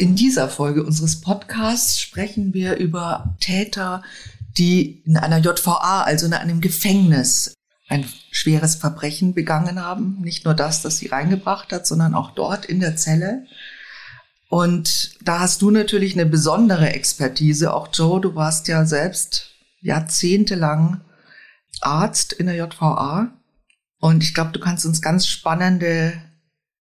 In dieser Folge unseres Podcasts sprechen wir über Täter, die in einer JVA, also in einem Gefängnis, ein schweres Verbrechen begangen haben. Nicht nur das, das sie reingebracht hat, sondern auch dort in der Zelle. Und da hast du natürlich eine besondere Expertise. Auch Joe, du warst ja selbst jahrzehntelang Arzt in der JVA. Und ich glaube, du kannst uns ganz spannende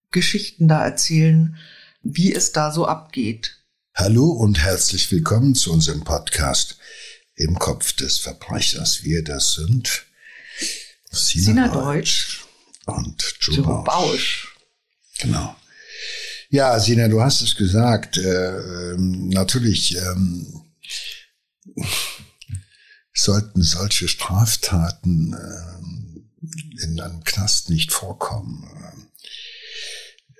Geschichten da erzählen, wie es da so abgeht. Hallo und herzlich willkommen zu unserem Podcast Im Kopf des Verbrechers. Wir das sind Sina, Sina Deutsch und Joe, Joe Bausch. Genau. Ja, Sina, du hast es gesagt. Äh, ähm, natürlich ähm, sollten solche Straftaten äh, in einem Knast nicht vorkommen.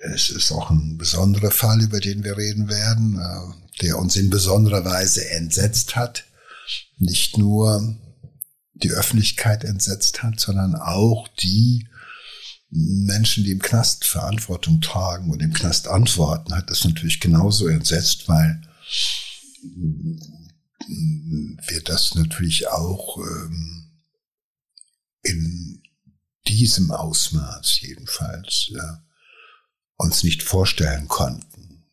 Es ist auch ein besonderer Fall, über den wir reden werden, äh, der uns in besonderer Weise entsetzt hat. Nicht nur die Öffentlichkeit entsetzt hat, sondern auch die Menschen, die im Knast Verantwortung tragen und im Knast antworten, hat das natürlich genauso entsetzt, weil wir das natürlich auch ähm, in diesem Ausmaß jedenfalls ja, uns nicht vorstellen konnten.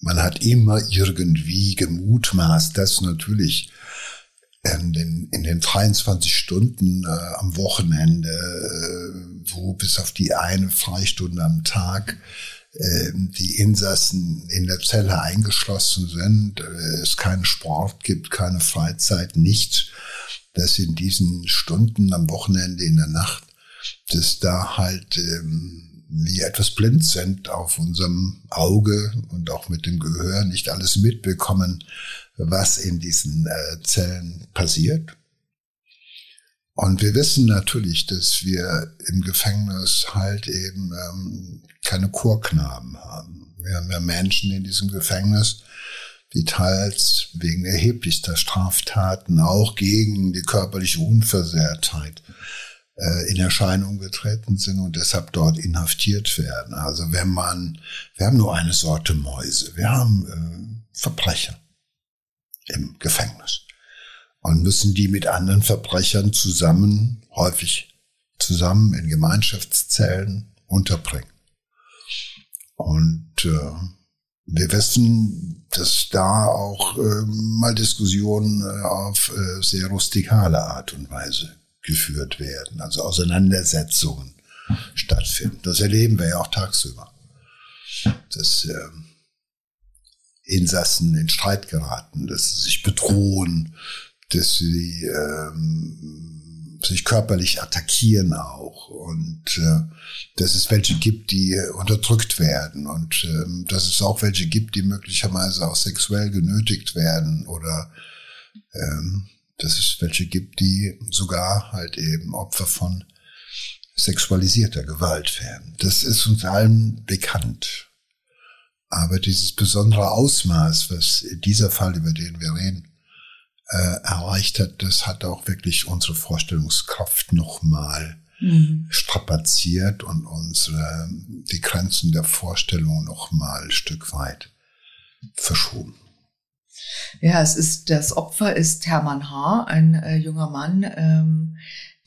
Man hat immer irgendwie gemutmaßt, dass natürlich in den, in den 23 Stunden äh, am Wochenende, äh, wo bis auf die eine Freistunde am Tag äh, die Insassen in der Zelle eingeschlossen sind, äh, es keinen Sport gibt, keine Freizeit, nichts, dass in diesen Stunden am Wochenende in der Nacht, dass da halt ähm, wir etwas blind sind auf unserem Auge und auch mit dem Gehör nicht alles mitbekommen, was in diesen äh, Zellen passiert. Und wir wissen natürlich, dass wir im Gefängnis halt eben ähm, keine Chorknaben haben. Wir haben ja Menschen in diesem Gefängnis, die teils wegen erheblichster Straftaten auch gegen die körperliche Unversehrtheit äh, in Erscheinung getreten sind und deshalb dort inhaftiert werden. Also wenn man, wir haben nur eine Sorte Mäuse, wir haben äh, Verbrecher im Gefängnis und müssen die mit anderen Verbrechern zusammen, häufig zusammen in Gemeinschaftszellen unterbringen. Und äh, wir wissen, dass da auch äh, mal Diskussionen äh, auf äh, sehr rustikale Art und Weise geführt werden, also Auseinandersetzungen stattfinden. Das erleben wir ja auch tagsüber. Dass äh, Insassen in Streit geraten, dass sie sich bedrohen, dass sie ähm, sich körperlich attackieren auch und äh, dass es welche gibt, die unterdrückt werden und ähm, dass es auch welche gibt, die möglicherweise auch sexuell genötigt werden oder ähm, dass es welche gibt, die sogar halt eben Opfer von sexualisierter Gewalt werden. Das ist uns allen bekannt. Aber dieses besondere Ausmaß, was dieser Fall, über den wir reden, äh, erreicht hat, das hat auch wirklich unsere Vorstellungskraft nochmal mhm. strapaziert und unsere, die Grenzen der Vorstellung nochmal ein Stück weit verschoben. Ja, es ist, das Opfer ist Hermann H., ein äh, junger Mann, ähm,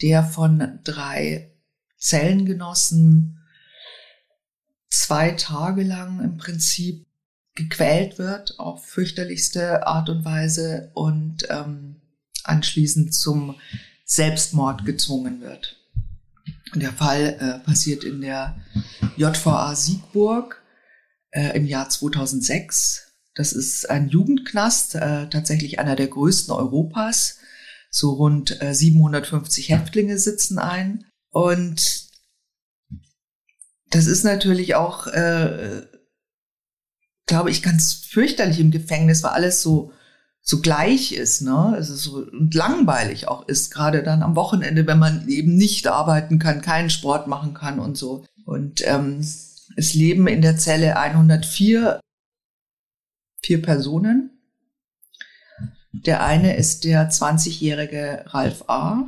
der von drei Zellengenossen zwei Tage lang im Prinzip gequält wird auf fürchterlichste Art und Weise und ähm, anschließend zum Selbstmord gezwungen wird. Der Fall äh, passiert in der JVA Siegburg äh, im Jahr 2006. Das ist ein Jugendknast, äh, tatsächlich einer der größten Europas. So rund äh, 750 Häftlinge sitzen ein. Und das ist natürlich auch, äh, glaube ich, ganz fürchterlich im Gefängnis, weil alles so so gleich ist, ne? Also so und langweilig auch ist, gerade dann am Wochenende, wenn man eben nicht arbeiten kann, keinen Sport machen kann und so. Und ähm, es leben in der Zelle 104 vier Personen. Der eine ist der 20-jährige Ralf A.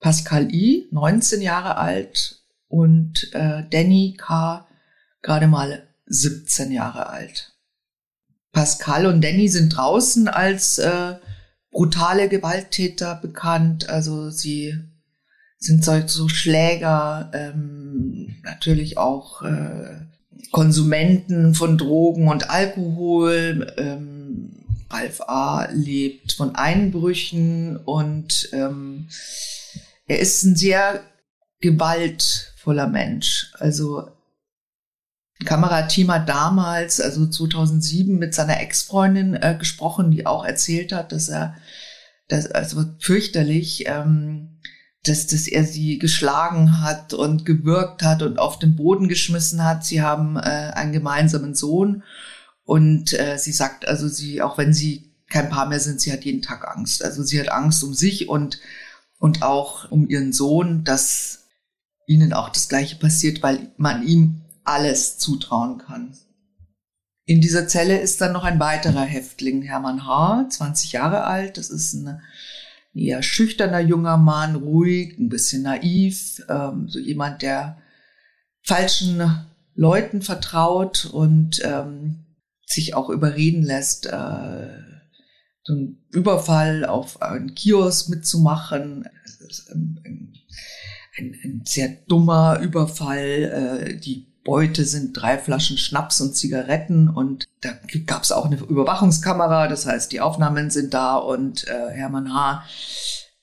Pascal I, 19 Jahre alt und äh, Danny K., gerade mal 17 Jahre alt. Pascal und Danny sind draußen als äh, brutale Gewalttäter bekannt. Also sie sind so, so Schläger, ähm, natürlich auch äh, Konsumenten von Drogen und Alkohol. Ähm, Ralf A. lebt von Einbrüchen und ähm, er ist ein sehr gewaltvoller Mensch. Also Kamerateam hat damals, also 2007, mit seiner Ex-Freundin äh, gesprochen, die auch erzählt hat, dass er, das, also fürchterlich, ähm, dass, dass er sie geschlagen hat und gewürgt hat und auf den Boden geschmissen hat. Sie haben äh, einen gemeinsamen Sohn und äh, sie sagt also, sie, auch wenn sie kein Paar mehr sind, sie hat jeden Tag Angst. Also sie hat Angst um sich und, und auch um ihren Sohn, dass ihnen auch das Gleiche passiert, weil man ihm alles zutrauen kann. In dieser Zelle ist dann noch ein weiterer Häftling, Hermann H., 20 Jahre alt. Das ist ein eher schüchterner junger Mann, ruhig, ein bisschen naiv, ähm, so jemand, der falschen Leuten vertraut und ähm, sich auch überreden lässt, äh, so einen Überfall auf einen Kiosk mitzumachen. Ein, ein, sehr dummer Überfall. Äh, die Beute sind drei Flaschen Schnaps und Zigaretten und da gab es auch eine Überwachungskamera, das heißt, die Aufnahmen sind da und äh, Hermann H.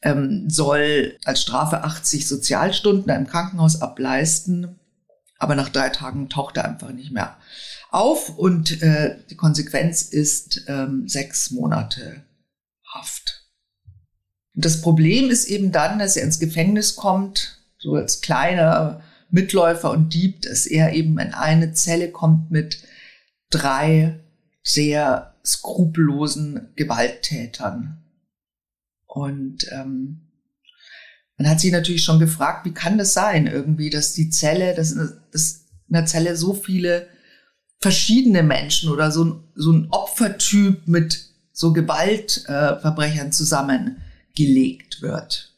Ähm, soll als Strafe 80 Sozialstunden im Krankenhaus ableisten, aber nach drei Tagen taucht er einfach nicht mehr auf und äh, die Konsequenz ist ähm, sechs Monate Haft. Und das Problem ist eben dann, dass er ins Gefängnis kommt, so als kleiner Mitläufer und Dieb, dass er eben in eine Zelle kommt mit drei sehr skrupellosen Gewalttätern. Und ähm, man hat sich natürlich schon gefragt, wie kann das sein irgendwie, dass die Zelle, dass, in der Zelle so viele verschiedene Menschen oder so ein, so ein Opfertyp mit so Gewaltverbrechern äh, zusammengelegt wird.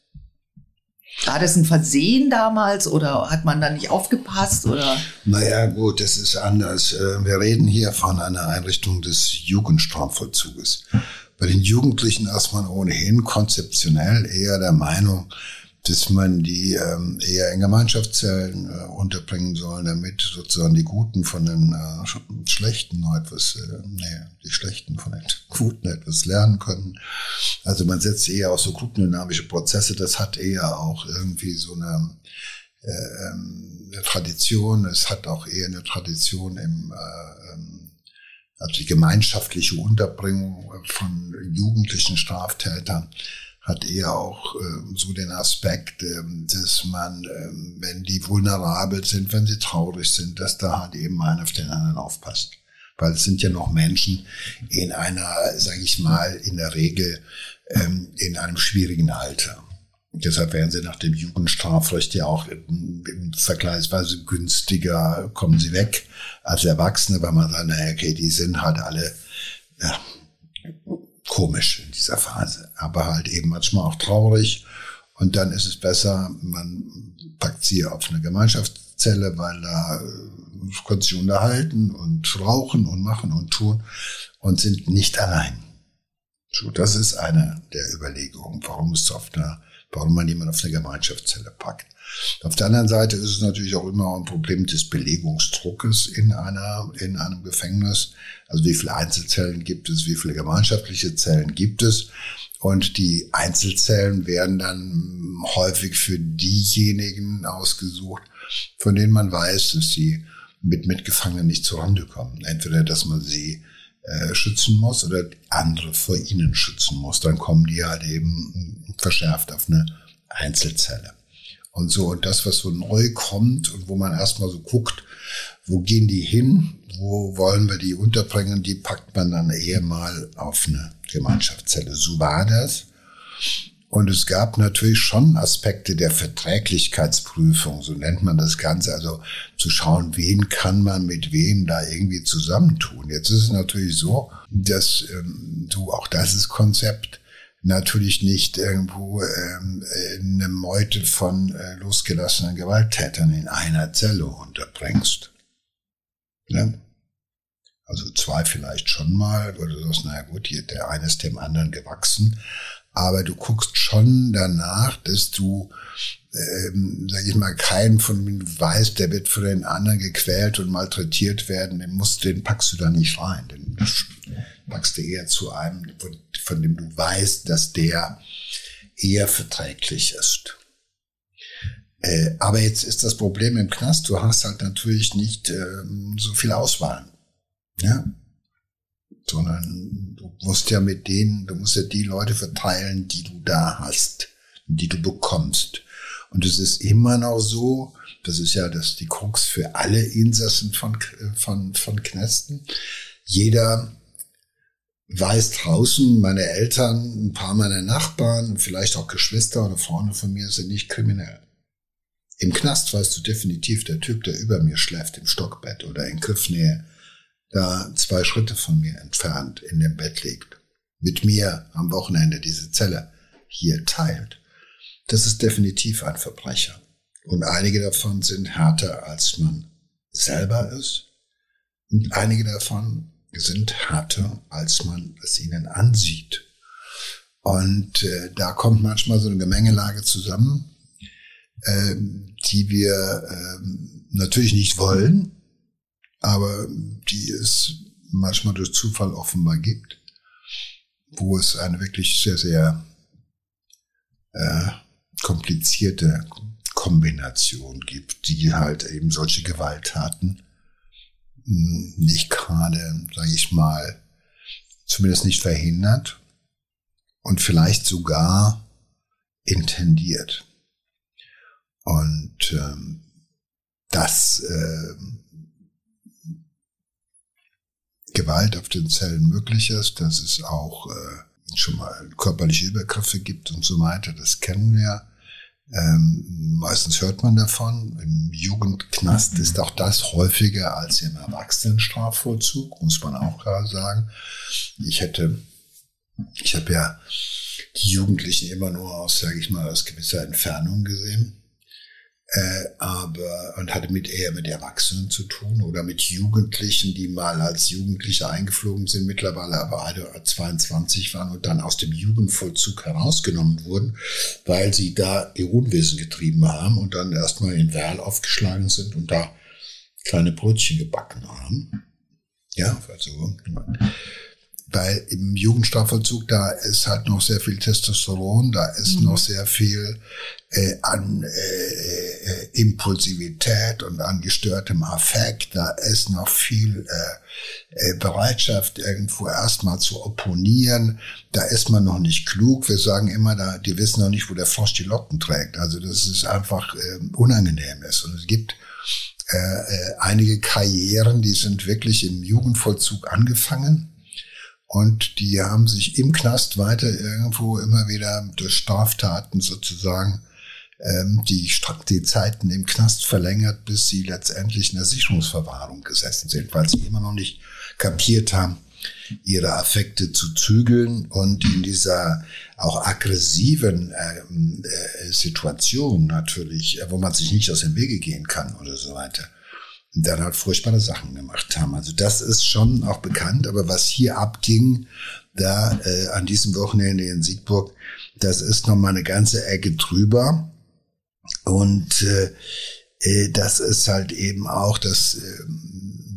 War das ein Versehen damals oder hat man da nicht aufgepasst oder? Naja, gut, das ist anders. Äh, wir reden hier von einer Einrichtung des Jugendstrafvollzuges. Bei den Jugendlichen ist man ohnehin konzeptionell eher der Meinung, dass man die ähm, eher in Gemeinschaftszellen äh, unterbringen soll, damit sozusagen die Guten von den äh, Schlechten noch etwas, äh, nee, die Schlechten von den Guten etwas lernen können. Also man setzt eher auf so gruppendynamische Prozesse. Das hat eher auch irgendwie so eine, äh, ähm, eine Tradition. Es hat auch eher eine Tradition im äh, ähm, also die gemeinschaftliche Unterbringung von jugendlichen Straftätern hat eher auch äh, so den Aspekt, äh, dass man, äh, wenn die vulnerabel sind, wenn sie traurig sind, dass da halt eben einer auf den anderen aufpasst. Weil es sind ja noch Menschen in einer, sage ich mal, in der Regel ähm, in einem schwierigen Alter. Deshalb werden sie nach dem Jugendstrafrecht ja auch vergleichsweise günstiger, kommen sie weg als Erwachsene, weil man sagt, naja, okay, die sind halt alle ja, komisch in dieser Phase, aber halt eben manchmal auch traurig. Und dann ist es besser, man packt sie auf eine Gemeinschaftszelle, weil da äh, können sich unterhalten und rauchen und machen und tun und sind nicht allein. So, das ist eine der Überlegungen, warum es auf einer, warum man jemanden auf eine Gemeinschaftszelle packt. Auf der anderen Seite ist es natürlich auch immer ein Problem des Belegungsdruckes in einer, in einem Gefängnis. Also wie viele Einzelzellen gibt es, wie viele gemeinschaftliche Zellen gibt es? Und die Einzelzellen werden dann häufig für diejenigen ausgesucht, von denen man weiß, dass sie mit Mitgefangenen nicht zurande kommen. Entweder, dass man sie äh, schützen muss oder andere vor ihnen schützen muss. Dann kommen die halt eben verschärft auf eine Einzelzelle und so. Und das, was so neu kommt und wo man erstmal so guckt, wo gehen die hin, wo wollen wir die unterbringen, die packt man dann eher mal auf eine Gemeinschaftszelle. So war das. Und es gab natürlich schon Aspekte der Verträglichkeitsprüfung, so nennt man das Ganze, also zu schauen, wen kann man mit wem da irgendwie zusammentun. Jetzt ist es natürlich so, dass ähm, du, auch das ist Konzept, natürlich nicht irgendwo ähm, eine Meute von äh, losgelassenen Gewalttätern in einer Zelle unterbringst. Ne? Also zwei vielleicht schon mal, wo du sagst, naja gut, hier, der eine ist dem anderen gewachsen. Aber du guckst schon danach, dass du, ähm, sag ich mal, keinen von dem du weißt, der wird für den anderen gequält und malträtiert werden, den musst, den packst du da nicht rein. Den packst du eher zu einem, von, von dem du weißt, dass der eher verträglich ist. Äh, aber jetzt ist das Problem im Knast, du hast halt natürlich nicht ähm, so viel Auswahl. Ja. Sondern du musst ja mit denen, du musst ja die Leute verteilen, die du da hast, die du bekommst. Und es ist immer noch so, das ist ja das, die Krux für alle Insassen von, von, von Knästen. Jeder weiß draußen, meine Eltern, ein paar meiner Nachbarn, vielleicht auch Geschwister oder Freunde von mir sind nicht kriminell. Im Knast weißt du definitiv, der Typ, der über mir schläft im Stockbett oder in Griffnähe, da zwei Schritte von mir entfernt in dem Bett liegt, mit mir am Wochenende diese Zelle hier teilt, das ist definitiv ein Verbrecher. Und einige davon sind härter, als man selber ist. Und einige davon sind härter, als man es ihnen ansieht. Und äh, da kommt manchmal so eine Gemengelage zusammen, ähm, die wir ähm, natürlich nicht wollen, aber die es manchmal durch Zufall offenbar gibt, wo es eine wirklich sehr, sehr äh, komplizierte Kombination gibt, die halt eben solche Gewalttaten hm, nicht gerade, sage ich mal, zumindest nicht verhindert und vielleicht sogar intendiert. Und ähm, dass äh, Gewalt auf den Zellen möglich ist, dass es auch äh, schon mal körperliche Übergriffe gibt und so weiter, das kennen wir. Ähm, meistens hört man davon. Im Jugendknast mhm. ist auch das häufiger als im Erwachsenenstrafvollzug, muss man auch klar sagen. Ich hätte, ich habe ja die Jugendlichen immer nur aus, sage ich mal, aus gewisser Entfernung gesehen äh, aber und hatte mit eher mit Erwachsenen zu tun oder mit Jugendlichen, die mal als Jugendliche eingeflogen sind, mittlerweile aber alle 22 waren und dann aus dem Jugendvollzug herausgenommen wurden, weil sie da ihr Unwesen getrieben haben und dann erstmal in Werl aufgeschlagen sind und da kleine Brötchen gebacken haben. Ja, also weil im Jugendstrafvollzug, da ist halt noch sehr viel Testosteron, da ist mhm. noch sehr viel äh, an äh, äh, Impulsivität und an gestörtem Affekt, da ist noch viel äh, äh, Bereitschaft, irgendwo erstmal zu opponieren, da ist man noch nicht klug. Wir sagen immer, da, die wissen noch nicht, wo der Frosch die Locken trägt. Also das ist einfach äh, unangenehm ist. Und es gibt äh, äh, einige Karrieren, die sind wirklich im Jugendvollzug angefangen und die haben sich im Knast weiter irgendwo immer wieder durch Straftaten sozusagen ähm, die, die Zeiten im Knast verlängert, bis sie letztendlich in der Sicherungsverwahrung gesessen sind, weil sie immer noch nicht kapiert haben, ihre Affekte zu zügeln und in dieser auch aggressiven äh, äh, Situation natürlich, wo man sich nicht aus dem Wege gehen kann oder so weiter, dann halt furchtbare Sachen gemacht haben. Also das ist schon auch bekannt, aber was hier abging, da äh, an diesem Wochenende in Siegburg, das ist noch mal eine ganze Ecke drüber. Und äh, äh, das ist halt eben auch das, äh,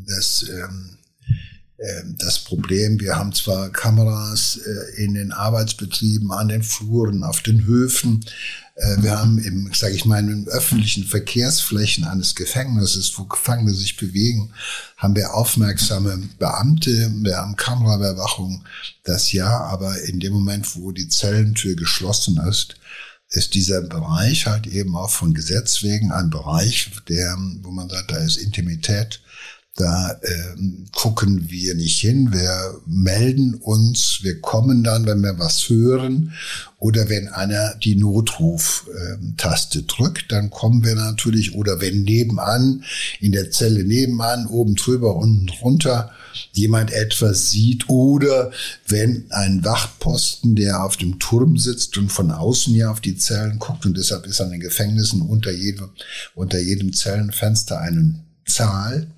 das, äh, das Problem. Wir haben zwar Kameras äh, in den Arbeitsbetrieben, an den Fluren, auf den Höfen, wir haben im, sage ich mal, in öffentlichen Verkehrsflächen eines Gefängnisses, wo Gefangene sich bewegen, haben wir aufmerksame Beamte, wir haben Kameraüberwachung, das ja, aber in dem Moment, wo die Zellentür geschlossen ist, ist dieser Bereich halt eben auch von Gesetz wegen ein Bereich, der, wo man sagt, da ist Intimität da ähm, gucken wir nicht hin. Wir melden uns, wir kommen dann, wenn wir was hören. Oder wenn einer die Notruf-Taste drückt, dann kommen wir natürlich. Oder wenn nebenan, in der Zelle nebenan, oben drüber, unten runter jemand etwas sieht. Oder wenn ein Wachposten, der auf dem Turm sitzt und von außen ja auf die Zellen guckt und deshalb ist an den Gefängnissen unter jedem, unter jedem Zellenfenster eine Zahl,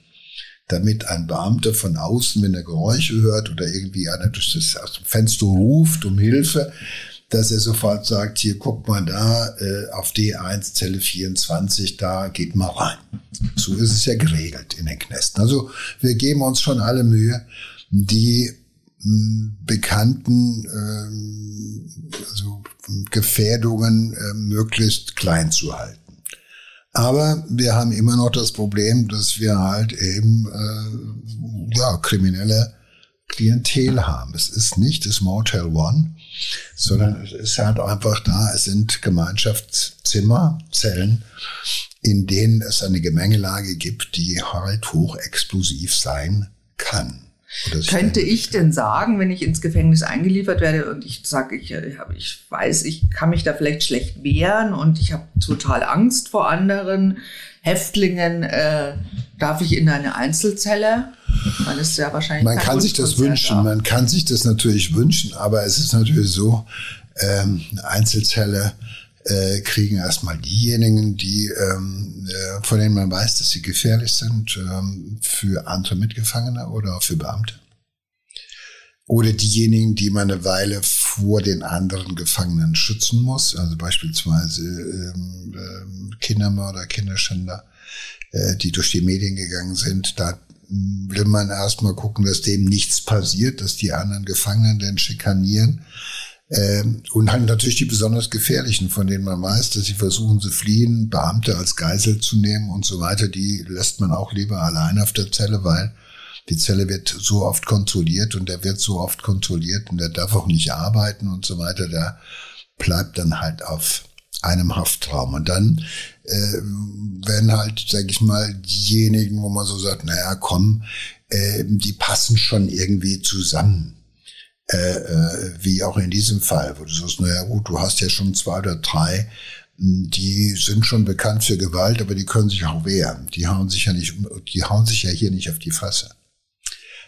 damit ein Beamter von außen, wenn er Geräusche hört oder irgendwie einer durch das Fenster ruft um Hilfe, dass er sofort sagt, hier guck mal da, äh, auf D1 Zelle 24, da geht mal rein. So ist es ja geregelt in den Knästen. Also wir geben uns schon alle Mühe, die mh, bekannten ähm, also Gefährdungen äh, möglichst klein zu halten. Aber wir haben immer noch das Problem, dass wir halt eben äh, ja, kriminelle Klientel haben. Es ist nicht das Motel One, sondern es ist halt einfach da, es sind Gemeinschaftszimmer, Zellen, in denen es eine Gemengelage gibt, die halt hochexplosiv sein kann. Könnte ich denn sagen, wenn ich ins Gefängnis eingeliefert werde und ich sage, ich, äh, ich weiß, ich kann mich da vielleicht schlecht wehren und ich habe total Angst vor anderen Häftlingen, äh, darf ich in eine Einzelzelle? Man ist ja wahrscheinlich. Man kann sich das wünschen, da. man kann sich das natürlich wünschen, aber es ist natürlich so, ähm, Einzelzelle äh, kriegen erstmal diejenigen, die ähm, äh, von denen man weiß, dass sie gefährlich sind ähm, für andere Mitgefangene oder auch für Beamte. Oder diejenigen, die man eine Weile vor den anderen Gefangenen schützen muss, also beispielsweise ähm, äh, Kindermörder, Kinderschänder, äh, die durch die Medien gegangen sind. Da will man erstmal gucken, dass dem nichts passiert, dass die anderen Gefangenen denn schikanieren. Ähm, und halt natürlich die besonders gefährlichen, von denen man weiß, dass sie versuchen zu fliehen, Beamte als Geisel zu nehmen und so weiter, die lässt man auch lieber allein auf der Zelle, weil die Zelle wird so oft kontrolliert und der wird so oft kontrolliert und der darf auch nicht arbeiten und so weiter. Der bleibt dann halt auf einem Haftraum. Und dann äh, werden halt, sag ich mal, diejenigen, wo man so sagt, naja, komm, äh, die passen schon irgendwie zusammen äh, äh, wie auch in diesem Fall, wo du sagst, naja gut, du hast ja schon zwei oder drei, hm, die sind schon bekannt für Gewalt, aber die können sich auch wehren. Die hauen sich ja nicht, die hauen sich ja hier nicht auf die Fresse.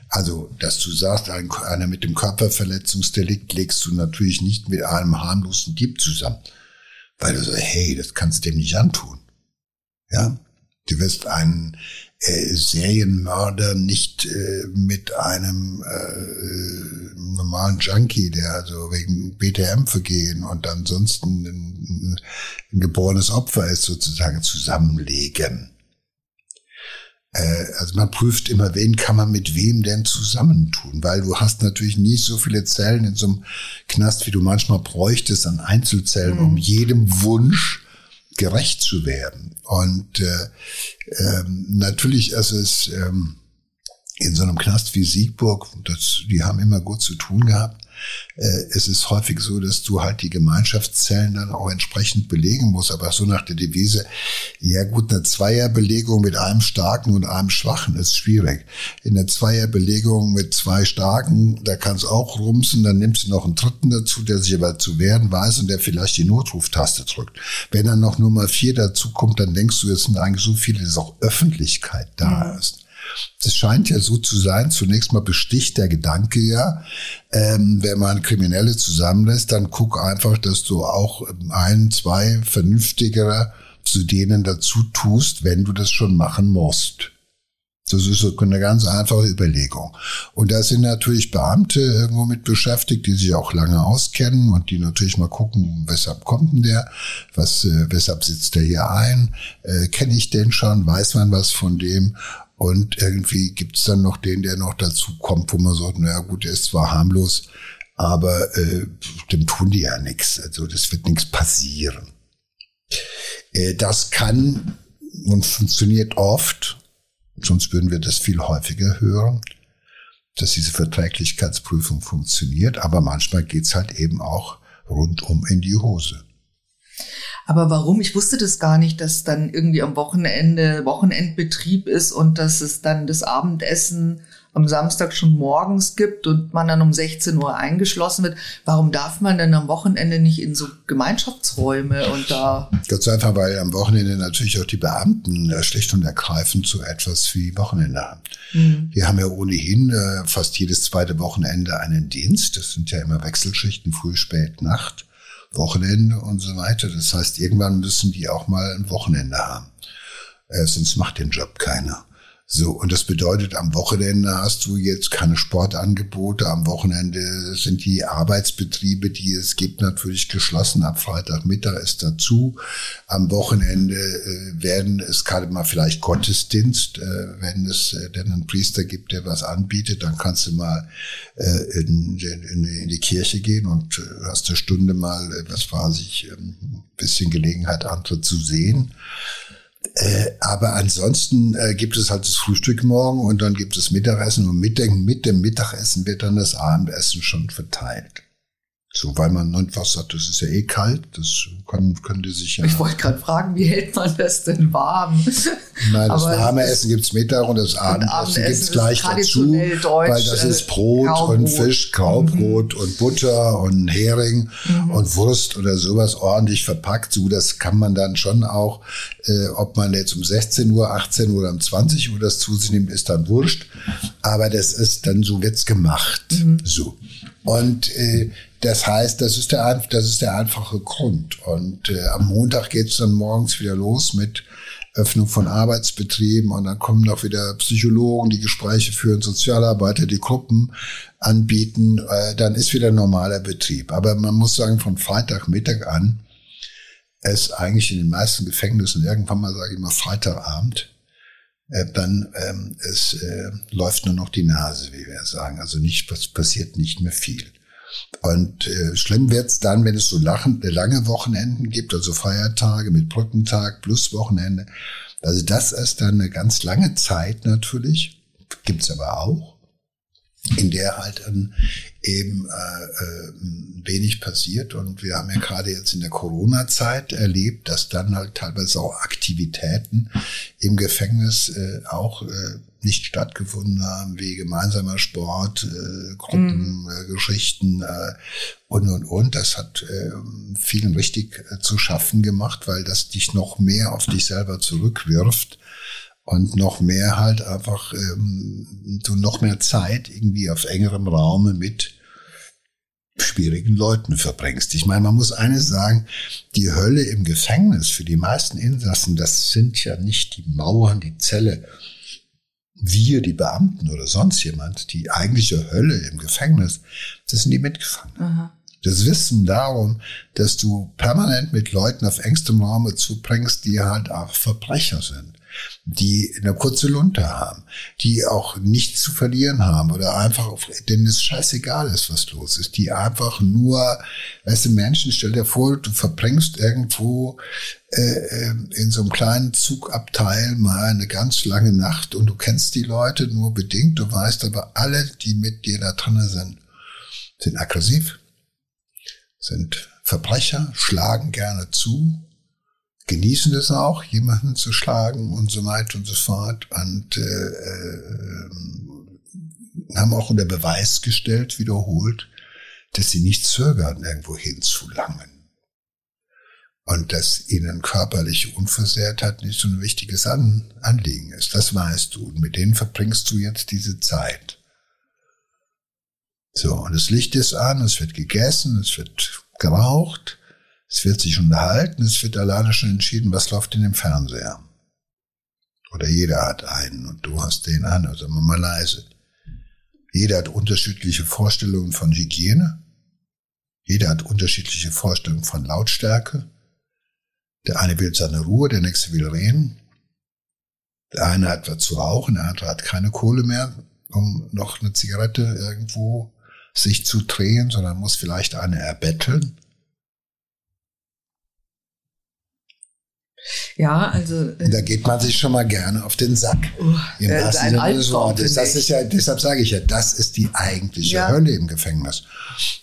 Also, dass du sagst, ein, einer mit dem Körperverletzungsdelikt legst du natürlich nicht mit einem harmlosen Dieb zusammen. Weil du sagst, hey, das kannst du dem nicht antun. Ja? Du wirst einen äh, Serienmörder nicht äh, mit einem äh, normalen Junkie, der also wegen BTM vergehen und ansonsten ein, ein geborenes Opfer ist, sozusagen zusammenlegen. Äh, also man prüft immer, wen kann man mit wem denn zusammentun, weil du hast natürlich nicht so viele Zellen in so einem Knast, wie du manchmal bräuchtest an Einzelzellen, mhm. um jedem Wunsch gerecht zu werden. Und äh, ähm, natürlich ist es ähm, in so einem Knast wie Siegburg, das, die haben immer gut zu tun gehabt, äh, es ist häufig so, dass du halt die Gemeinschaftszellen dann auch entsprechend belegen musst, aber so nach der Devise, ja gut, eine Zweierbelegung mit einem starken und einem schwachen ist schwierig. In der Zweierbelegung mit zwei starken, da kann es auch rumsen, dann nimmst du noch einen dritten dazu, der sich aber zu wehren weiß und der vielleicht die Notruftaste drückt. Wenn dann noch Nummer vier dazu kommt, dann denkst du, es sind eigentlich so viele, dass auch Öffentlichkeit da ist. Das scheint ja so zu sein. Zunächst mal besticht der Gedanke ja, ähm, wenn man Kriminelle zusammenlässt, dann guck einfach, dass du auch ein, zwei vernünftigere zu denen dazu tust, wenn du das schon machen musst. Das ist eine ganz einfache Überlegung. Und da sind natürlich Beamte irgendwo mit beschäftigt, die sich auch lange auskennen und die natürlich mal gucken, weshalb kommt denn der, was, äh, weshalb sitzt der hier ein, äh, kenne ich den schon, weiß man was von dem und irgendwie gibt's dann noch den, der noch dazu kommt, wo man sagt, naja gut, der ist zwar harmlos, aber äh, dem tun die ja nichts. Also das wird nichts passieren. Äh, das kann und funktioniert oft, sonst würden wir das viel häufiger hören, dass diese Verträglichkeitsprüfung funktioniert, aber manchmal geht's halt eben auch rundum in die Hose. Aber warum? Ich wusste das gar nicht, dass dann irgendwie am Wochenende Wochenendbetrieb ist und dass es dann das Abendessen am Samstag schon morgens gibt und man dann um 16 Uhr eingeschlossen wird. Warum darf man denn am Wochenende nicht in so Gemeinschaftsräume und da? Ganz einfach, weil am Wochenende natürlich auch die Beamten äh, schlicht und ergreifend so etwas wie Wochenende haben. Mhm. Wir haben ja ohnehin äh, fast jedes zweite Wochenende einen Dienst. Das sind ja immer Wechselschichten, früh, spät, Nacht. Wochenende und so weiter. Das heißt, irgendwann müssen die auch mal ein Wochenende haben. Äh, sonst macht den Job keiner. So, und das bedeutet, am Wochenende hast du jetzt keine Sportangebote. Am Wochenende sind die Arbeitsbetriebe, die es gibt, natürlich geschlossen. Ab Freitagmittag ist dazu. Am Wochenende äh, werden es gerade mal vielleicht Gottesdienst, äh, wenn es äh, denn einen Priester gibt, der was anbietet, dann kannst du mal äh, in, in, in, die Kirche gehen und äh, hast eine Stunde mal, äh, was weiß ich, ein ähm, bisschen Gelegenheit, andere zu sehen. Äh, aber ansonsten äh, gibt es halt das Frühstück morgen und dann gibt es Mittagessen und mit dem, mit dem Mittagessen wird dann das Abendessen schon verteilt. So, weil man einfach sagt, das ist ja eh kalt, das kann, könnte sich ja. Ich wollte gerade fragen, wie hält man das denn warm? Nein, das Aber warme Essen gibt's Mittag und das Abendessen, Abendessen gibt's gleich dazu, Deutsch, weil das ist Brot Graubrot. und Fisch, Graubrot mhm. und Butter und Hering mhm. und Wurst oder sowas ordentlich verpackt. So, das kann man dann schon auch, äh, ob man jetzt um 16 Uhr, 18 Uhr oder um 20 Uhr das zu sich nimmt, ist dann wurscht. Aber das ist dann so wird's gemacht. Mhm. So. Und äh, das heißt, das ist der, das ist der einfache Grund. Und äh, am Montag geht's dann morgens wieder los mit Öffnung von Arbeitsbetrieben und dann kommen noch wieder Psychologen, die Gespräche führen, Sozialarbeiter, die Gruppen anbieten. Äh, dann ist wieder normaler Betrieb. Aber man muss sagen, von Freitagmittag an ist eigentlich in den meisten Gefängnissen irgendwann mal, sage ich mal, Freitagabend äh, dann ähm, es äh, läuft nur noch die Nase, wie wir sagen. Also nicht, was passiert nicht mehr viel. Und äh, schlimm wird's dann, wenn es so lachen, lange Wochenenden gibt, also Feiertage mit Brückentag plus Wochenende. Also das ist dann eine ganz lange Zeit natürlich, gibt's aber auch, in der halt dann eben äh, äh, wenig passiert. Und wir haben ja gerade jetzt in der Corona-Zeit erlebt, dass dann halt teilweise auch Aktivitäten im Gefängnis äh, auch äh, nicht stattgefunden haben, wie gemeinsamer Sport, äh, Gruppengeschichten mhm. äh, und und und. Das hat äh, vielen richtig äh, zu schaffen gemacht, weil das dich noch mehr auf dich selber zurückwirft und noch mehr halt einfach ähm, du noch mehr Zeit irgendwie auf engerem Raume mit schwierigen Leuten verbringst. Ich meine, man muss eines sagen, die Hölle im Gefängnis für die meisten Insassen, das sind ja nicht die Mauern, die Zelle, wir, die Beamten oder sonst jemand, die eigentliche Hölle im Gefängnis, das sind die Mitgefangenen. Aha. Das Wissen darum, dass du permanent mit Leuten auf engstem Raum zubringst, die halt auch Verbrecher sind die eine kurze Lunte haben, die auch nichts zu verlieren haben oder einfach, auf, denen es scheißegal ist, was los ist, die einfach nur, weißt du, Menschen, stell dir vor, du verbringst irgendwo äh, ähm, in so einem kleinen Zugabteil mal eine ganz lange Nacht und du kennst die Leute nur bedingt, du weißt aber alle, die mit dir da drinnen sind, sind aggressiv, sind Verbrecher, schlagen gerne zu, genießen es auch, jemanden zu schlagen und so weiter und so fort. Und äh, äh, haben auch unter Beweis gestellt, wiederholt, dass sie nicht zögern, irgendwo hinzulangen. Und dass ihnen körperliche Unversehrtheit nicht so ein wichtiges An Anliegen ist. Das weißt du. Und mit denen verbringst du jetzt diese Zeit. So, und das Licht ist an, es wird gegessen, es wird geraucht. Es wird sich unterhalten, es wird alleine schon entschieden, was läuft in dem Fernseher. Oder jeder hat einen und du hast den an, also mal leise. Jeder hat unterschiedliche Vorstellungen von Hygiene. Jeder hat unterschiedliche Vorstellungen von Lautstärke. Der eine will seine Ruhe, der nächste will reden. Der eine hat was zu rauchen, der andere hat keine Kohle mehr, um noch eine Zigarette irgendwo sich zu drehen, sondern muss vielleicht eine erbetteln. Ja, also. Äh, da geht man sich schon mal gerne auf den Sack. Uh, Im wahrsten Sinne des Wortes. Das ist ja, deshalb sage ich ja, das ist die eigentliche ja. Hölle im Gefängnis.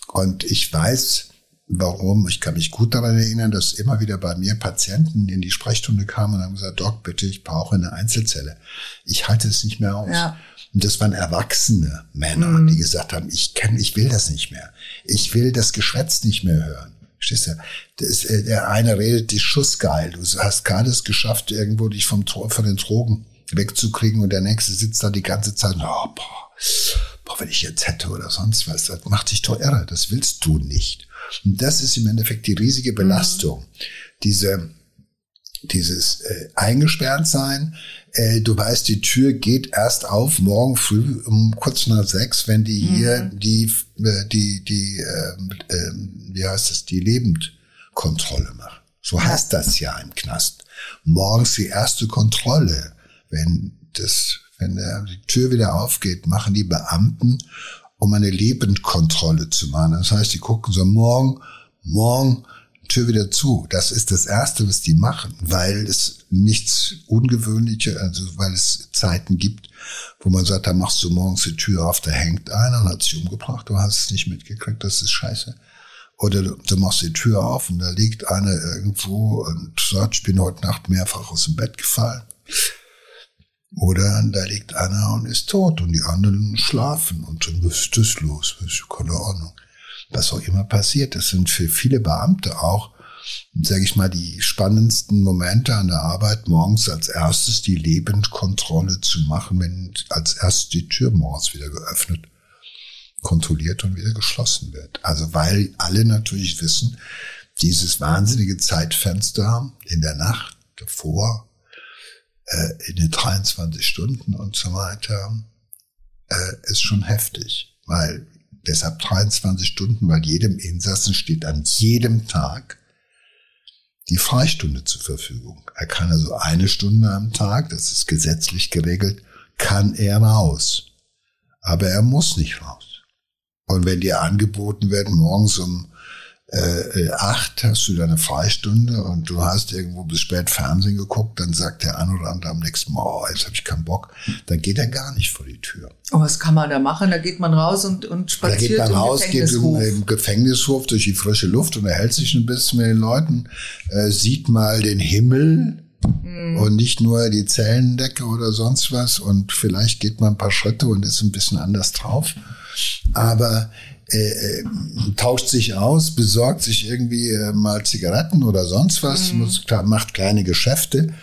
Und ich weiß, warum. Ich kann mich gut daran erinnern, dass immer wieder bei mir Patienten in die Sprechstunde kamen und haben gesagt, Doc, bitte, ich brauche eine Einzelzelle. Ich halte es nicht mehr aus. Ja. Und das waren erwachsene Männer, mhm. die gesagt haben, ich kann, ich will das nicht mehr. Ich will das Geschwätz nicht mehr hören. Verstehst du? Das, äh, der eine redet die Schussgeil. Du hast gerade es geschafft, irgendwo dich vom, von den Drogen wegzukriegen und der nächste sitzt da die ganze Zeit, oh, boah, boah, wenn ich jetzt hätte oder sonst was, das macht dich doch irre. Das willst du nicht. Und das ist im Endeffekt die riesige Belastung. Mhm. Diese, dieses äh, eingesperrt sein. Äh, du weißt, die Tür geht erst auf morgen früh um kurz nach sechs, wenn die hier mhm. die äh, die die äh, äh, wie heißt es die Lebendkontrolle machen. So heißt das ja im Knast. Morgens die erste Kontrolle, wenn das wenn der, die Tür wieder aufgeht, machen die Beamten, um eine Lebendkontrolle zu machen. Das heißt, die gucken so morgen, morgen Tür wieder zu. Das ist das Erste, was die machen, weil es nichts Ungewöhnliches, also weil es Zeiten gibt, wo man sagt, da machst du morgens die Tür auf, da hängt einer und hat sich umgebracht, du hast es nicht mitgekriegt, das ist scheiße. Oder du, du machst die Tür auf und da liegt einer irgendwo und sagt, ich bin heute Nacht mehrfach aus dem Bett gefallen. Oder da liegt einer und ist tot und die anderen schlafen und dann ist das los, keine Ahnung was auch immer passiert. Das sind für viele Beamte auch, sage ich mal, die spannendsten Momente an der Arbeit, morgens als erstes die Lebendkontrolle zu machen, wenn als erstes die Tür morgens wieder geöffnet, kontrolliert und wieder geschlossen wird. Also weil alle natürlich wissen, dieses wahnsinnige Zeitfenster in der Nacht davor, äh, in den 23 Stunden und so weiter, äh, ist schon heftig, weil Deshalb 23 Stunden, weil jedem Insassen steht an jedem Tag die Freistunde zur Verfügung. Er kann also eine Stunde am Tag, das ist gesetzlich geregelt, kann er raus. Aber er muss nicht raus. Und wenn dir angeboten werden, morgens um äh, äh, acht hast du deine Freistunde und du hast irgendwo bis spät Fernsehen geguckt, dann sagt der ein oder andere am nächsten Mal, oh, jetzt habe ich keinen Bock, dann geht er gar nicht vor die Tür. Oh, was kann man da machen? Da geht man raus und, und spaziert da geht man raus, geht im, im, Gefängnishof durch die frische Luft und erhält sich ein bisschen mit den Leuten, äh, sieht mal den Himmel, mhm. und nicht nur die Zellendecke oder sonst was und vielleicht geht man ein paar Schritte und ist ein bisschen anders drauf. Aber äh, äh, tauscht sich aus, besorgt sich irgendwie äh, mal Zigaretten oder sonst was, mhm. macht kleine Geschäfte.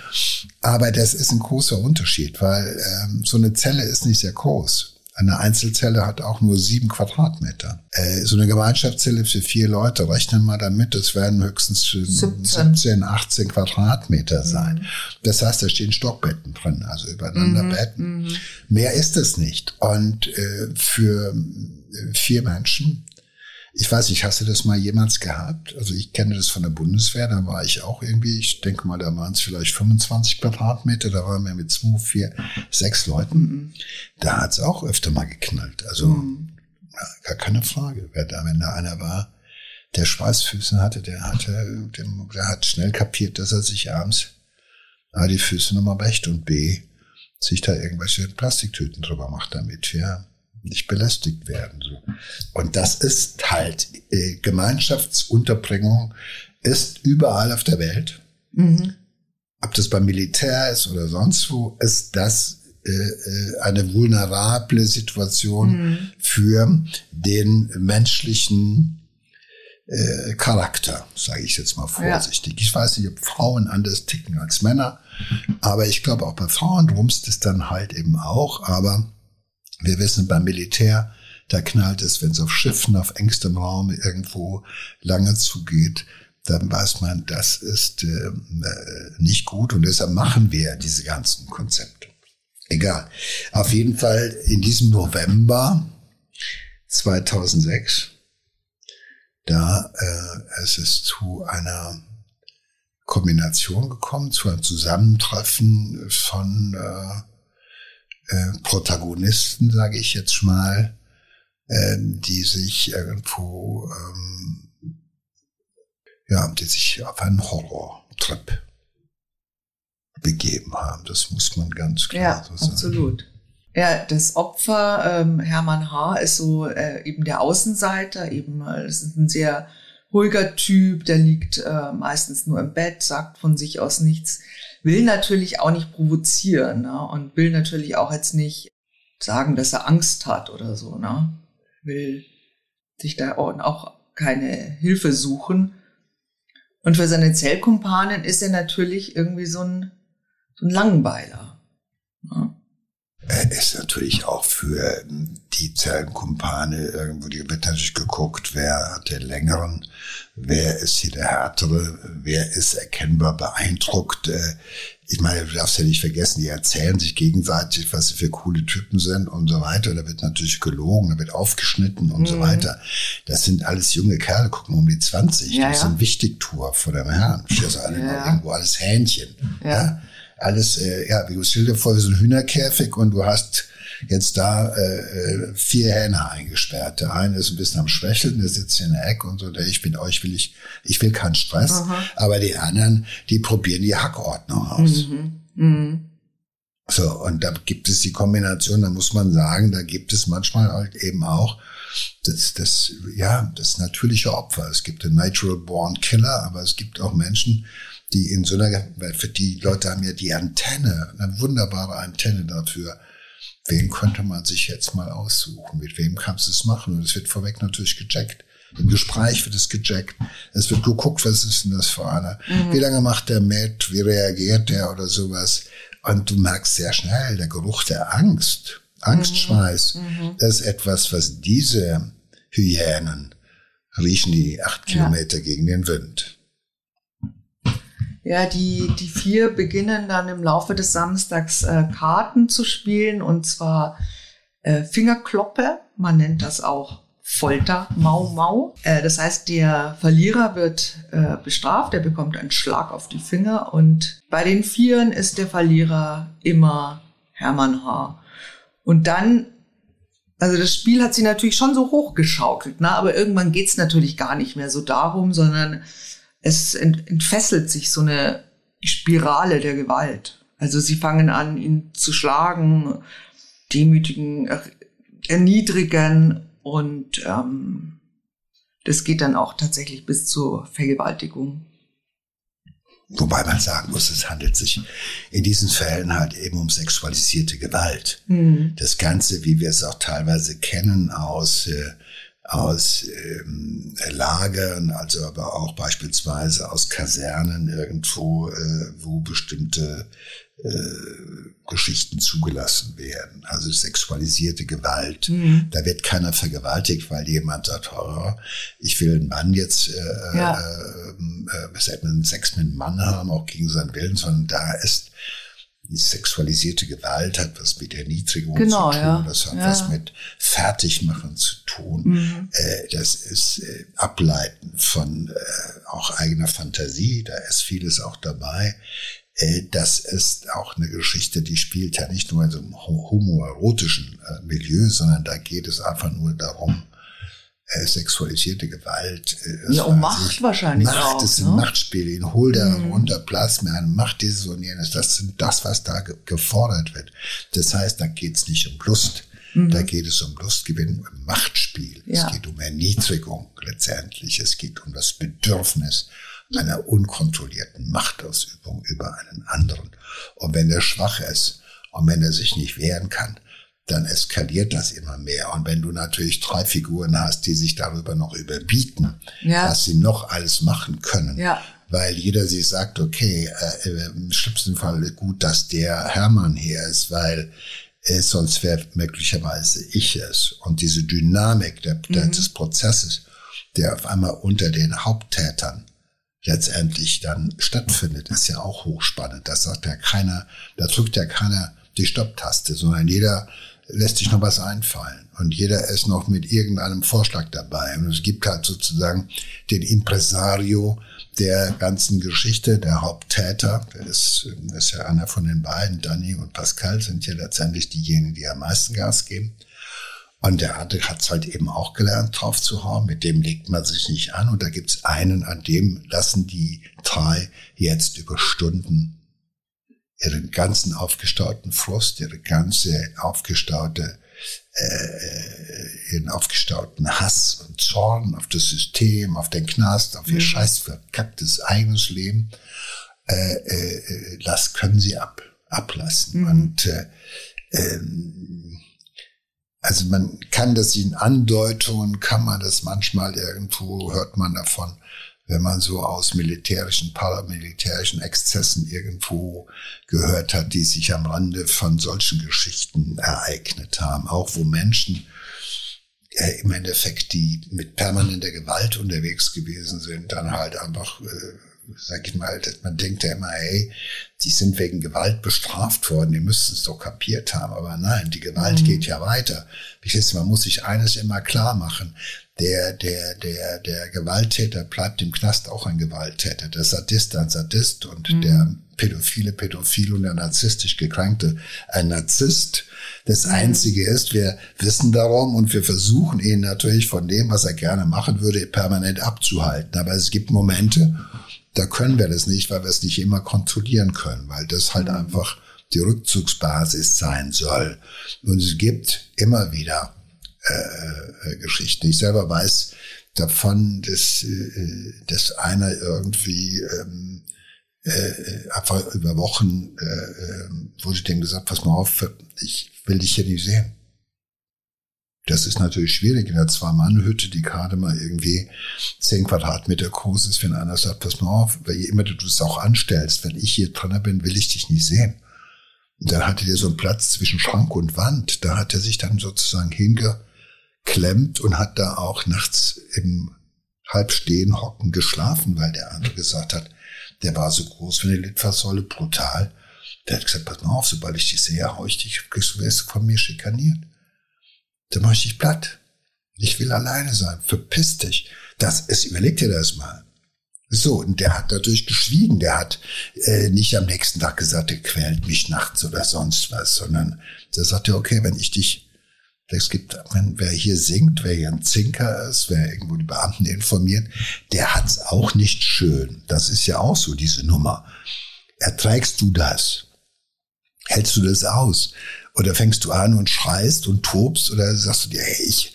Aber das ist ein großer Unterschied, weil ähm, so eine Zelle ist nicht sehr groß. Eine Einzelzelle hat auch nur sieben Quadratmeter. Äh, so eine Gemeinschaftszelle für vier Leute, rechnen wir damit, das werden höchstens 17, 17 18 Quadratmeter sein. Mhm. Das heißt, da stehen Stockbetten drin, also übereinander mhm. Betten. Mhm. Mehr ist es nicht. Und äh, für vier Menschen ich weiß nicht, hast du das mal jemals gehabt? Also ich kenne das von der Bundeswehr, da war ich auch irgendwie, ich denke mal, da waren es vielleicht 25 Quadratmeter, da waren wir mit zwei, vier, sechs Leuten. Mhm. Da hat es auch öfter mal geknallt. Also mhm. gar keine Frage. Wer da, wenn da einer war, der Schweißfüße hatte, der hatte, der hat schnell kapiert, dass er sich abends A, die Füße nochmal wäscht und B, sich da irgendwelche Plastiktüten drüber macht, damit wir nicht belästigt werden. So. Und das ist halt äh, Gemeinschaftsunterbringung ist überall auf der Welt. Mhm. Ob das beim Militär ist oder sonst wo, ist das äh, äh eine vulnerable Situation mhm. für den menschlichen äh, Charakter, sage ich jetzt mal vorsichtig. Ja. Ich weiß nicht, ob Frauen anders ticken als Männer, aber ich glaube auch bei Frauen rumst es dann halt eben auch, aber wir wissen beim Militär, da knallt es, wenn es auf Schiffen, auf engstem Raum irgendwo lange zugeht, dann weiß man, das ist äh, nicht gut und deshalb machen wir diese ganzen Konzepte. Egal. Auf jeden Fall in diesem November 2006, da äh, es ist zu einer Kombination gekommen, zu einem Zusammentreffen von äh, äh, Protagonisten, sage ich jetzt mal, äh, die sich irgendwo, ähm, ja, die sich auf einen Horrortrip begeben haben. Das muss man ganz klar ja, so sagen. Absolut. Ja, das Opfer ähm, Hermann H. ist so äh, eben der Außenseiter, eben äh, ist ein sehr ruhiger Typ, der liegt äh, meistens nur im Bett, sagt von sich aus nichts will natürlich auch nicht provozieren ne? und will natürlich auch jetzt nicht sagen, dass er Angst hat oder so. Ne? Will sich da auch keine Hilfe suchen. Und für seine Zellkumpanen ist er natürlich irgendwie so ein, so ein Langweiler. Ne? Er ist natürlich auch für die Zellenkumpane irgendwo, die wird natürlich geguckt, wer hat den längeren, wer ist hier der härtere, wer ist erkennbar beeindruckt. Äh, ich meine, du darfst ja nicht vergessen, die erzählen sich gegenseitig, was sie für coole Typen sind und so weiter. Da wird natürlich gelogen, da wird aufgeschnitten und mhm. so weiter. Das sind alles junge Kerle, gucken um die 20. Ja, das ja. sind Wichtigtour vor dem Herrn. Das alle ja. irgendwo alles Hähnchen. Ja. ja. Alles, äh, ja, wie du stell dir vor, wie so ein Hühnerkäfig und du hast jetzt da äh, vier Hähne eingesperrt. Der eine ist ein bisschen am Schwächeln, der sitzt in der Ecke und so, der ich bin euch will ich, ich will keinen Stress. Aha. Aber die anderen, die probieren die Hackordnung aus. Mhm. Mhm. So, und da gibt es die Kombination, da muss man sagen, da gibt es manchmal halt eben auch das, das, ja, das natürliche Opfer. Es gibt den Natural Born Killer, aber es gibt auch Menschen, die in so einer, weil für die Leute haben ja die Antenne, eine wunderbare Antenne dafür, wen könnte man sich jetzt mal aussuchen? Mit wem kannst du es machen? Und es wird vorweg natürlich gecheckt. Im Gespräch wird es gecheckt. Es wird geguckt, was ist denn das für einer? Mhm. Wie lange macht der mit? Wie reagiert der oder sowas? Und du merkst sehr schnell, der Geruch der Angst, Angstschweiß, mhm. mhm. das ist etwas, was diese Hyänen riechen die acht ja. Kilometer gegen den Wind. Ja, die, die vier beginnen dann im Laufe des Samstags äh, Karten zu spielen und zwar äh, Fingerkloppe, man nennt das auch Folter, Mau Mau. Äh, das heißt, der Verlierer wird äh, bestraft, er bekommt einen Schlag auf die Finger und bei den Vieren ist der Verlierer immer Hermann H. Und dann also das Spiel hat sie natürlich schon so hochgeschaukelt, ne? aber irgendwann geht's natürlich gar nicht mehr so darum, sondern es entfesselt sich so eine Spirale der Gewalt. Also sie fangen an, ihn zu schlagen, demütigen, erniedrigen und ähm, das geht dann auch tatsächlich bis zur Vergewaltigung. Wobei man sagen muss, es handelt sich in diesen Fällen halt eben um sexualisierte Gewalt. Mhm. Das Ganze, wie wir es auch teilweise kennen aus äh, aus ähm, Lagern, also aber auch beispielsweise aus Kasernen irgendwo, äh, wo bestimmte äh, Geschichten zugelassen werden. Also sexualisierte Gewalt. Mhm. Da wird keiner vergewaltigt, weil jemand sagt, oh, ich will einen Mann jetzt äh, ja. äh, äh, Sex mit einem Mann haben, auch gegen seinen Willen, sondern da ist die sexualisierte Gewalt hat was mit Erniedrigung genau, zu tun, ja. das hat ja. was mit Fertigmachen zu tun. Mhm. Äh, das ist äh, Ableiten von äh, auch eigener Fantasie, da ist vieles auch dabei. Äh, das ist auch eine Geschichte, die spielt ja nicht nur in so einem homoerotischen äh, Milieu, sondern da geht es einfach nur darum, äh, sexualisierte Gewalt. Äh, ja, um Macht ich, wahrscheinlich Macht, auch. Das sind ne? Machtspiele. Ihn hol da mhm. runter, blass mir an, mach dieses und jenes. Das sind das, was da ge gefordert wird. Das heißt, da geht es nicht um Lust. Mhm. Da geht es um Lustgewinn, um Machtspiel. Ja. Es geht um Erniedrigung letztendlich. Es geht um das Bedürfnis einer unkontrollierten Machtausübung über einen anderen. Und wenn der schwach ist und wenn er sich nicht wehren kann, dann eskaliert das immer mehr. Und wenn du natürlich drei Figuren hast, die sich darüber noch überbieten, ja. was sie noch alles machen können, ja. weil jeder sich sagt, okay, äh, im schlimmsten Fall gut, dass der Hermann hier ist, weil äh, sonst wäre möglicherweise ich es. Und diese Dynamik der, mhm. des Prozesses, der auf einmal unter den Haupttätern letztendlich dann stattfindet, ist ja auch hochspannend. Das sagt ja keiner, da drückt ja keiner die Stopptaste, sondern jeder lässt sich noch was einfallen. Und jeder ist noch mit irgendeinem Vorschlag dabei. Und es gibt halt sozusagen den Impresario der ganzen Geschichte, der Haupttäter. Der ist, ist ja einer von den beiden. Danny und Pascal sind ja letztendlich diejenigen, die am meisten Gas geben. Und der hat es halt eben auch gelernt, drauf zu hauen. Mit dem legt man sich nicht an. Und da gibt's einen, an dem lassen die drei jetzt über Stunden ihren ganzen aufgestauten Frust, ihre ganze aufgestaute, äh, ihren aufgestauten Hass und Zorn auf das System, auf den Knast, auf ihr mhm. scheiß verkacktes eigenes Leben, äh, äh, das können sie ab, ablassen. Mhm. Und äh, ähm, also man kann das in Andeutungen, kann man das manchmal irgendwo, hört man davon, wenn man so aus militärischen, paramilitärischen Exzessen irgendwo gehört hat, die sich am Rande von solchen Geschichten ereignet haben. Auch wo Menschen ja, im Endeffekt, die mit permanenter Gewalt unterwegs gewesen sind, dann halt einfach, äh, sag ich mal, man denkt ja immer, hey, die sind wegen Gewalt bestraft worden, die müssten es doch kapiert haben. Aber nein, die Gewalt mhm. geht ja weiter. Man muss sich eines immer klar machen der, der, der, der Gewalttäter bleibt im Knast auch ein Gewalttäter. Der Sadist ein Sadist und mhm. der Pädophile Pädophil und der narzisstisch Gekränkte ein Narzisst. Das mhm. Einzige ist, wir wissen darum und wir versuchen ihn natürlich von dem, was er gerne machen würde, permanent abzuhalten. Aber es gibt Momente, da können wir das nicht, weil wir es nicht immer kontrollieren können, weil das halt mhm. einfach die Rückzugsbasis sein soll. Und es gibt immer wieder äh, äh, Geschichten. Ich selber weiß davon, dass, äh, dass einer irgendwie ähm, äh, einfach über Wochen wurde dem gesagt, pass mal auf, ich will dich hier nicht sehen. Das ist natürlich schwierig in der Zwei-Mann-Hütte, die gerade mal irgendwie zehn Quadratmeter groß ist, wenn einer sagt, pass mal auf, weil immer du es auch anstellst, wenn ich hier drin bin, will ich dich nicht sehen. Und dann hatte der so einen Platz zwischen Schrank und Wand. Da hat er sich dann sozusagen hinge, klemmt und hat da auch nachts im Halbstehen hocken geschlafen, weil der andere gesagt hat, der war so groß wie eine Litfaßsäule, brutal. Der hat gesagt, pass mal auf, sobald ich dich sehe, hau ich dich, du wirst von mir schikaniert. Dann mach ich dich platt. Ich will alleine sein. Verpiss dich. Das ist, überleg dir das mal. So, und der hat natürlich geschwiegen. Der hat äh, nicht am nächsten Tag gesagt, der quält mich nachts oder sonst was, sondern der sagte, okay, wenn ich dich es gibt, wenn wer hier singt, wer hier ein Zinker ist, wer irgendwo die Beamten informiert, der hat's auch nicht schön. Das ist ja auch so diese Nummer. Erträgst du das? Hältst du das aus? Oder fängst du an und schreist und tobst oder sagst du dir, hey, ich,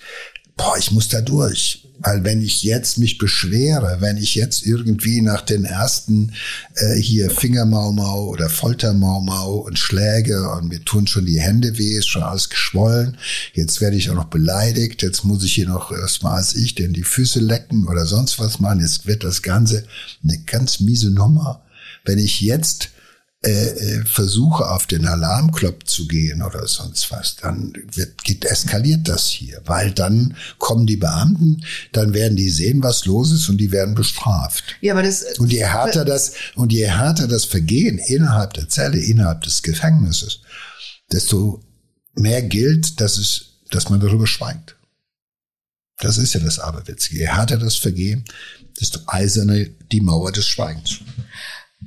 boah, ich muss da durch. Weil wenn ich jetzt mich beschwere, wenn ich jetzt irgendwie nach den ersten äh, hier Fingermaumau oder Foltermaumau und Schläge und mir tun schon die Hände weh, ist schon alles geschwollen, jetzt werde ich auch noch beleidigt, jetzt muss ich hier noch erstmal als ich denn die Füße lecken oder sonst was machen, jetzt wird das Ganze eine ganz miese Nummer. Wenn ich jetzt äh, äh, versuche, auf den Alarmknopf zu gehen oder sonst was, dann wird, geht, eskaliert das hier, weil dann kommen die Beamten, dann werden die sehen, was los ist und die werden bestraft. Ja, aber das, und je härter das, und je härter das Vergehen innerhalb der Zelle, innerhalb des Gefängnisses, desto mehr gilt, dass es, dass man darüber schweigt. Das ist ja das Aberwitzige. Je härter das Vergehen, desto eiserner die Mauer des Schweigens.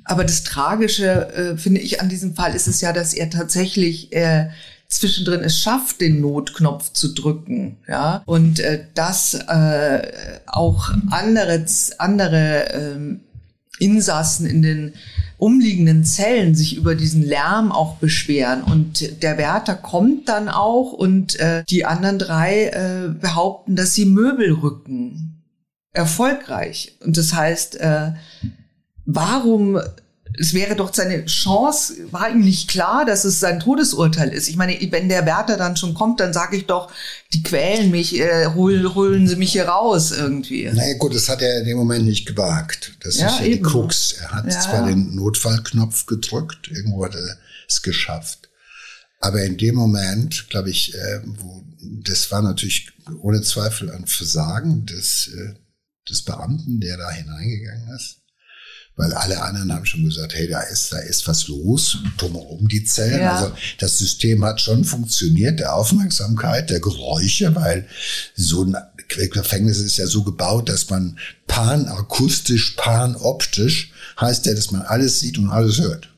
Aber das Tragische, äh, finde ich, an diesem Fall ist es ja, dass er tatsächlich äh, zwischendrin es schafft, den Notknopf zu drücken, ja, und äh, dass äh, auch andere andere ähm, Insassen in den umliegenden Zellen sich über diesen Lärm auch beschweren und der Wärter kommt dann auch und äh, die anderen drei äh, behaupten, dass sie Möbel rücken. Erfolgreich. Und das heißt, äh, warum es wäre doch seine Chance, war ihm nicht klar, dass es sein Todesurteil ist. Ich meine, wenn der Wärter dann schon kommt, dann sage ich doch, die quälen mich, äh, holen, holen sie mich hier raus irgendwie. Naja gut, das hat er in dem Moment nicht gewagt. Das ja, ist ja eben. die Krux. Er hat ja, zwar ja. den Notfallknopf gedrückt, irgendwo hat er es geschafft. Aber in dem Moment, glaube ich, äh, wo, das war natürlich ohne Zweifel ein Versagen des, äh, des Beamten, der da hineingegangen ist weil alle anderen haben schon gesagt, hey, da ist, da ist was los, drumherum die Zellen. Ja. Also das System hat schon funktioniert, der Aufmerksamkeit, der Geräusche, weil so ein Gefängnis ist ja so gebaut, dass man panakustisch, panoptisch heißt ja, dass man alles sieht und alles hört.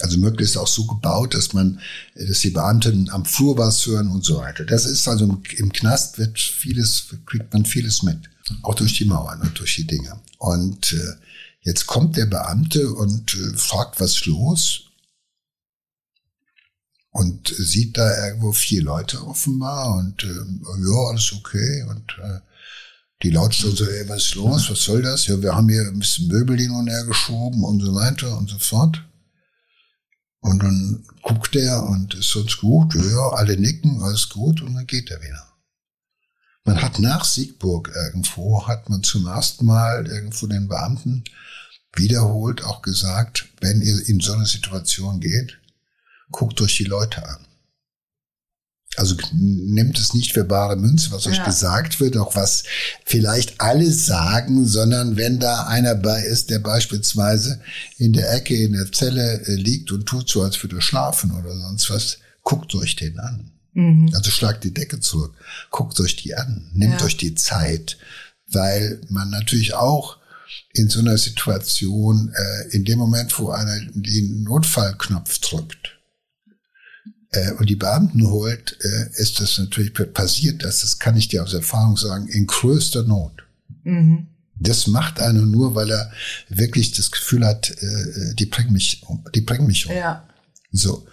Also möglichst auch so gebaut, dass man, dass die Beamten am Flur was hören und so weiter. Das ist also im, im Knast wird vieles, kriegt man vieles mit. Auch durch die Mauern und durch die Dinge. Und äh, Jetzt kommt der Beamte und äh, fragt, was los? Und sieht da irgendwo vier Leute offenbar und äh, ja, alles okay. Und äh, die Lautstärke so, ey, was ist los? Was soll das? Ja, wir haben hier ein bisschen Möbel hin und her geschoben und so weiter und so fort. Und dann guckt er und ist uns gut, ja, alle nicken, alles gut und dann geht er wieder. Man hat nach Siegburg irgendwo, hat man zum ersten Mal irgendwo den Beamten wiederholt auch gesagt, wenn ihr in so eine Situation geht, guckt euch die Leute an. Also nimmt es nicht für bare Münze, was euch gesagt wird, auch was vielleicht alle sagen, sondern wenn da einer bei ist, der beispielsweise in der Ecke in der Zelle äh, liegt und tut so, als würde er schlafen oder sonst was, guckt euch den an. Mhm. Also schlagt die Decke zurück, guckt euch die an, nehmt ja. euch die Zeit, weil man natürlich auch in so einer Situation, äh, in dem Moment, wo einer den Notfallknopf drückt, äh, und die Beamten holt, äh, ist das natürlich passiert, das, das kann ich dir aus Erfahrung sagen, in größter Not. Mhm. Das macht einer nur, weil er wirklich das Gefühl hat, äh, die bringen mich um, die bringen mich um. Ja. So.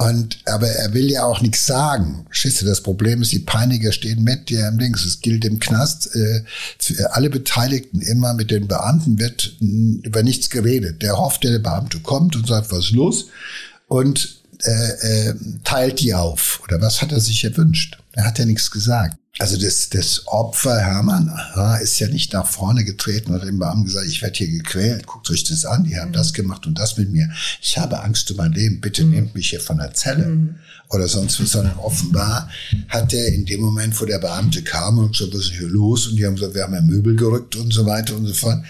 Und, aber er will ja auch nichts sagen. Schisse, das Problem ist, die Peiniger stehen mit dir im Dings. Es gilt im Knast, äh, alle Beteiligten immer mit den Beamten wird über nichts geredet. Der hofft, der Beamte kommt und sagt, was ist los? Und äh, äh, teilt die auf. Oder was hat er sich erwünscht? Er hat ja nichts gesagt. Also das, das Opfer Hermann aha, ist ja nicht nach vorne getreten und hat dem Beamten gesagt, ich werde hier gequält, guckt euch das an, die haben mhm. das gemacht und das mit mir. Ich habe Angst um mein Leben, bitte mhm. nehmt mich hier von der Zelle. Mhm. Oder sonst was, sondern offenbar hat er in dem Moment, wo der Beamte kam und gesagt, was ist hier los? Und die haben gesagt, wir haben ja Möbel gerückt und so weiter und so fort,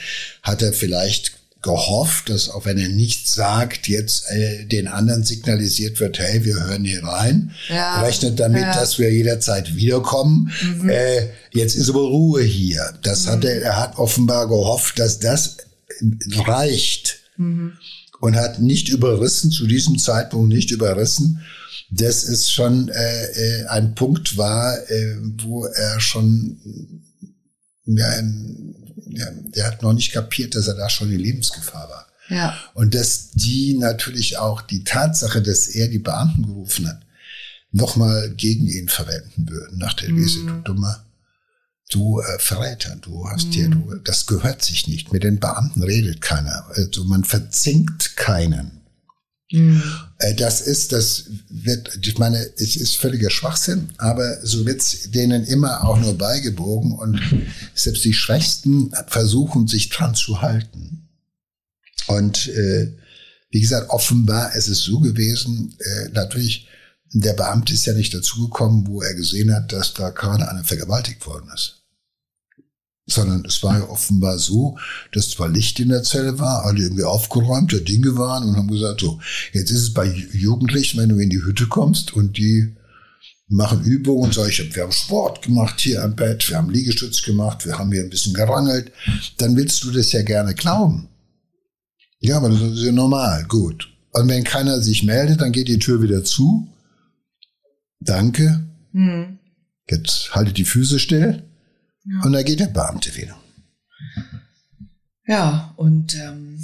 hat er vielleicht gehofft, dass auch wenn er nichts sagt, jetzt äh, den anderen signalisiert wird, hey, wir hören hier rein, ja, rechnet damit, ja. dass wir jederzeit wiederkommen. Mhm. Äh, jetzt ist aber Ruhe hier. Das mhm. hat er, er hat offenbar gehofft, dass das reicht mhm. und hat nicht überrissen, zu diesem Zeitpunkt nicht überrissen, dass es schon äh, äh, ein Punkt war, äh, wo er schon ja, der, der hat noch nicht kapiert, dass er da schon in Lebensgefahr war. Ja. Und dass die natürlich auch die Tatsache, dass er die Beamten gerufen hat, nochmal gegen ihn verwenden würden, nach der Lese, mhm. du dummer, du äh, Verräter, du hast mhm. hier, du, das gehört sich nicht. Mit den Beamten redet keiner. Also man verzinkt keinen. Mhm. Äh, das ist, das wird, ich meine, es ist völliger Schwachsinn, aber so wird's denen immer auch nur beigebogen und selbst die Schwächsten versuchen, sich dran zu halten. Und äh, wie gesagt, offenbar ist es so gewesen, äh, natürlich, der Beamte ist ja nicht dazugekommen, wo er gesehen hat, dass da gerade einer vergewaltigt worden ist sondern es war ja offenbar so, dass zwar Licht in der Zelle war, alle irgendwie aufgeräumt, der Dinge waren und haben gesagt, so, jetzt ist es bei Jugendlichen, wenn du in die Hütte kommst und die machen Übungen und sagen, wir haben Sport gemacht hier am Bett, wir haben Liegestütz gemacht, wir haben hier ein bisschen gerangelt, dann willst du das ja gerne glauben. Ja, aber das ist ja normal, gut. Und wenn keiner sich meldet, dann geht die Tür wieder zu. Danke. Mhm. Jetzt haltet die Füße still. Ja. Und da geht der Beamte wieder. Ja, und ähm,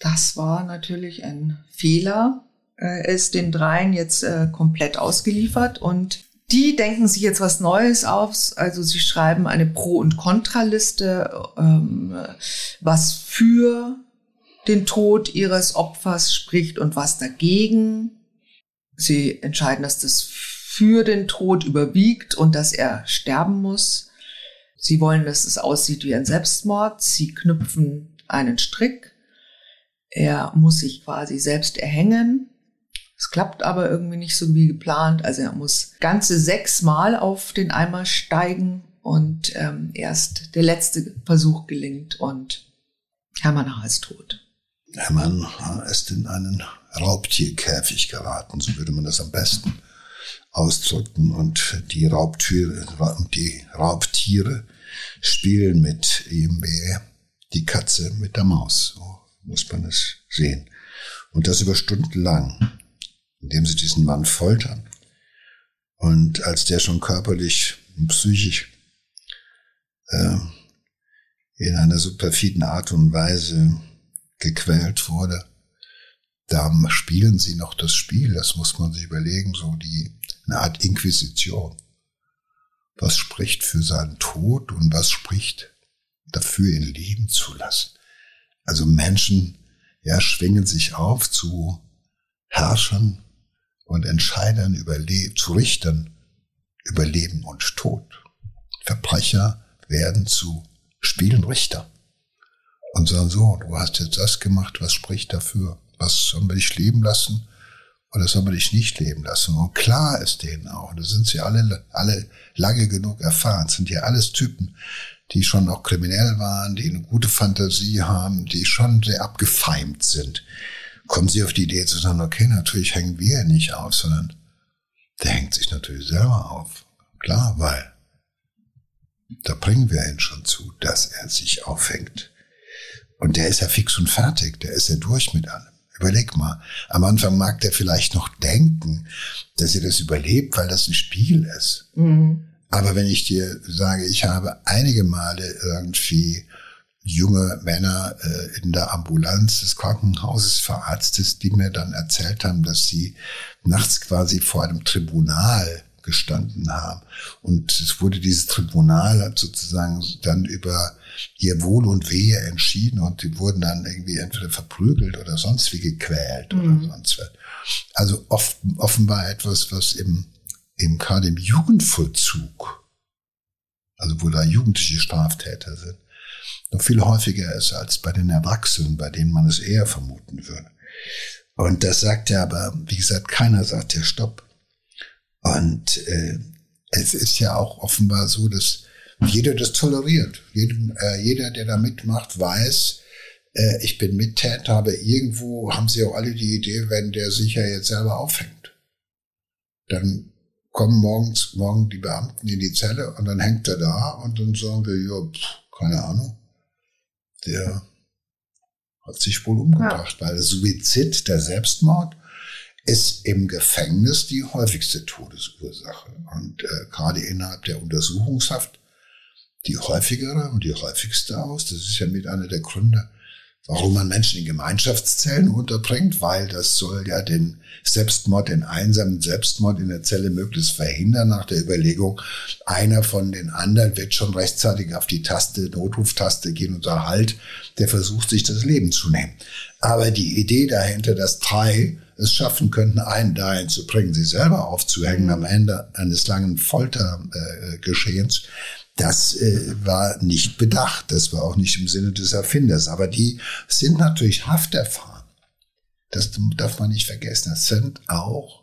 das war natürlich ein Fehler. Er ist den dreien jetzt äh, komplett ausgeliefert und die denken sich jetzt was Neues aus. Also sie schreiben eine Pro- und Kontraliste, ähm, was für den Tod ihres Opfers spricht und was dagegen. Sie entscheiden, dass das für den Tod überwiegt und dass er sterben muss. Sie wollen, dass es aussieht wie ein Selbstmord. Sie knüpfen einen Strick. Er muss sich quasi selbst erhängen. Es klappt aber irgendwie nicht so wie geplant. Also er muss ganze sechs Mal auf den Eimer steigen und ähm, erst der letzte Versuch gelingt und Hermann H. ist tot. Hermann H. ist in einen Raubtierkäfig geraten, so würde man das am besten ausdrücken. Und die Raubtiere, die Raubtiere spielen mit ihm wie die Katze mit der Maus. So muss man es sehen. Und das über Stunden lang, indem sie diesen Mann foltern. Und als der schon körperlich und psychisch äh, in einer so perfiden Art und Weise gequält wurde, da spielen sie noch das Spiel, das muss man sich überlegen, so die, eine Art Inquisition. Was spricht für seinen Tod und was spricht dafür, ihn leben zu lassen? Also Menschen, ja, schwingen sich auf zu Herrschern und Entscheidern über Le zu Richtern über Leben und Tod. Verbrecher werden zu spielen Richter und sagen so, du hast jetzt das gemacht, was spricht dafür? Was sollen wir dich leben lassen Oder soll man dich nicht leben lassen? Und klar ist denen auch, da sind sie alle, alle lange genug erfahren, sind ja alles Typen, die schon auch kriminell waren, die eine gute Fantasie haben, die schon sehr abgefeimt sind. Kommen sie auf die Idee zu sagen, okay, natürlich hängen wir nicht auf, sondern der hängt sich natürlich selber auf. Klar, weil da bringen wir ihn schon zu, dass er sich aufhängt. Und der ist ja fix und fertig, der ist ja durch mit allem. Überleg mal, am Anfang mag der vielleicht noch denken, dass er das überlebt, weil das ein Spiel ist. Mhm. Aber wenn ich dir sage, ich habe einige Male irgendwie junge Männer äh, in der Ambulanz des Krankenhauses verarztet, die mir dann erzählt haben, dass sie nachts quasi vor einem Tribunal gestanden haben. Und es wurde dieses Tribunal sozusagen dann über ihr Wohl und Wehe entschieden und die wurden dann irgendwie entweder verprügelt oder sonst wie gequält mhm. oder sonst was. Also oft, offenbar etwas, was im, im gerade im Jugendvollzug, also wo da jugendliche Straftäter sind, noch viel häufiger ist als bei den Erwachsenen, bei denen man es eher vermuten würde. Und das sagt ja aber, wie gesagt, keiner sagt ja Stopp. Und äh, es ist ja auch offenbar so, dass jeder das toleriert. Jedem, äh, jeder, der da mitmacht, weiß, äh, ich bin Mittäter, aber irgendwo haben sie auch alle die Idee, wenn der sich ja jetzt selber aufhängt. Dann kommen morgens, morgen die Beamten in die Zelle und dann hängt er da und dann sagen wir, ja, pff, keine Ahnung. Der hat sich wohl umgebracht, ja. weil der Suizid, der Selbstmord, ist im Gefängnis die häufigste Todesursache. Und äh, gerade innerhalb der Untersuchungshaft die häufigere und die häufigste aus. Das ist ja mit einer der Gründe, warum man Menschen in Gemeinschaftszellen unterbringt, weil das soll ja den Selbstmord, den einsamen Selbstmord in der Zelle möglichst verhindern, nach der Überlegung, einer von den anderen wird schon rechtzeitig auf die Taste, Notruftaste gehen und sagt, halt, der versucht sich das Leben zu nehmen. Aber die Idee dahinter, dass drei es schaffen könnten, einen dahin zu bringen, sich selber aufzuhängen am Ende eines langen Foltergeschehens, das äh, war nicht bedacht. Das war auch nicht im Sinne des Erfinders. Aber die sind natürlich hafterfahren. Das darf man nicht vergessen. Das sind auch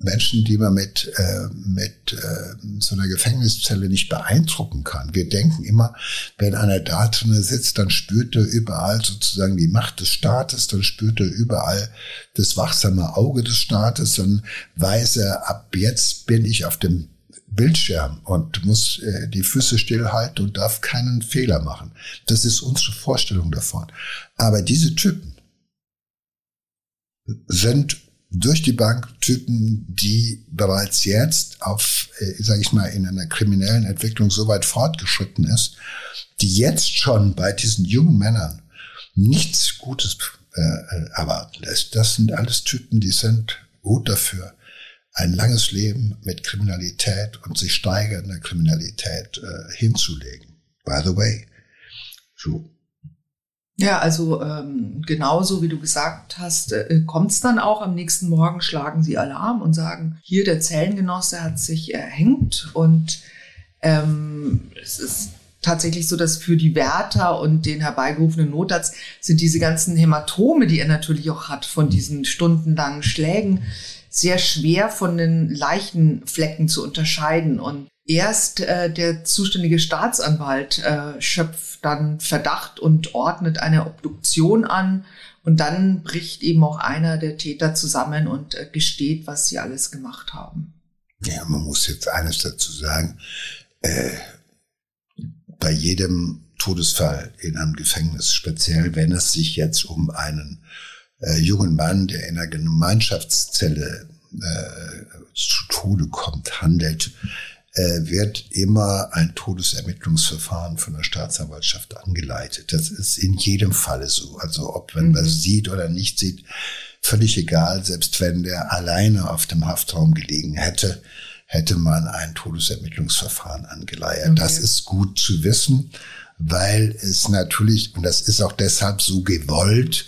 Menschen, die man mit, äh, mit äh, so einer Gefängniszelle nicht beeindrucken kann. Wir denken immer, wenn einer da drin sitzt, dann spürt er überall sozusagen die Macht des Staates, dann spürt er überall das wachsame Auge des Staates, dann weiß er, ab jetzt bin ich auf dem Bildschirm und muss äh, die Füße stillhalten und darf keinen Fehler machen. Das ist unsere Vorstellung davon. Aber diese Typen sind durch die Bank Typen, die bereits jetzt auf, äh, sage ich mal, in einer kriminellen Entwicklung so weit fortgeschritten ist, die jetzt schon bei diesen jungen Männern nichts Gutes äh, äh erwarten lässt. Das sind alles Typen, die sind gut dafür, ein langes Leben mit Kriminalität und sich steigernder Kriminalität äh, hinzulegen. By the way. So. Ja, also ähm, genauso wie du gesagt hast, äh, kommt es dann auch am nächsten Morgen, schlagen sie Alarm und sagen, hier der Zellengenosse hat sich erhängt und ähm, es ist tatsächlich so, dass für die Wärter und den herbeigerufenen Notarzt sind diese ganzen Hämatome, die er natürlich auch hat von diesen stundenlangen Schlägen, sehr schwer von den Leichenflecken zu unterscheiden. Und erst äh, der zuständige Staatsanwalt äh, schöpft dann Verdacht und ordnet eine Obduktion an. Und dann bricht eben auch einer der Täter zusammen und äh, gesteht, was sie alles gemacht haben. Ja, man muss jetzt eines dazu sagen. Äh, bei jedem Todesfall in einem Gefängnis, speziell wenn es sich jetzt um einen äh, jungen Mann, der in einer Gemeinschaftszelle äh, zu Tode kommt, handelt, äh, wird immer ein Todesermittlungsverfahren von der Staatsanwaltschaft angeleitet. Das ist in jedem Falle so. Also ob man mhm. das sieht oder nicht sieht, völlig egal. Selbst wenn der alleine auf dem Haftraum gelegen hätte, hätte man ein Todesermittlungsverfahren angeleiert. Okay. Das ist gut zu wissen, weil es natürlich, und das ist auch deshalb so gewollt,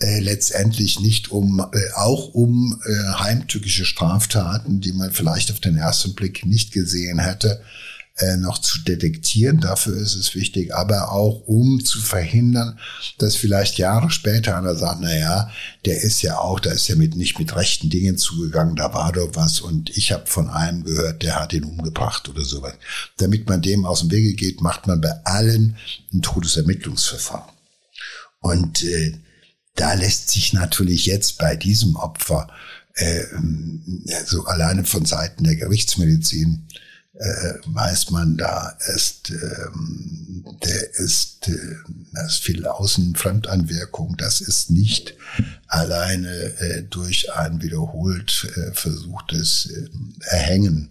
äh, letztendlich nicht um, äh, auch um äh, heimtückische Straftaten, die man vielleicht auf den ersten Blick nicht gesehen hätte, äh, noch zu detektieren. Dafür ist es wichtig, aber auch um zu verhindern, dass vielleicht Jahre später einer sagt, na ja, der ist ja auch, da ist ja mit nicht mit rechten Dingen zugegangen, da war doch was und ich habe von einem gehört, der hat ihn umgebracht oder sowas. Damit man dem aus dem Wege geht, macht man bei allen ein Todesermittlungsverfahren. Und äh, da lässt sich natürlich jetzt bei diesem Opfer äh, so alleine von Seiten der Gerichtsmedizin äh, weiß man, da ist, ähm, der ist, äh, das ist viel Außenfremdeinwirkung. Das ist nicht alleine äh, durch ein wiederholt äh, versuchtes äh, Erhängen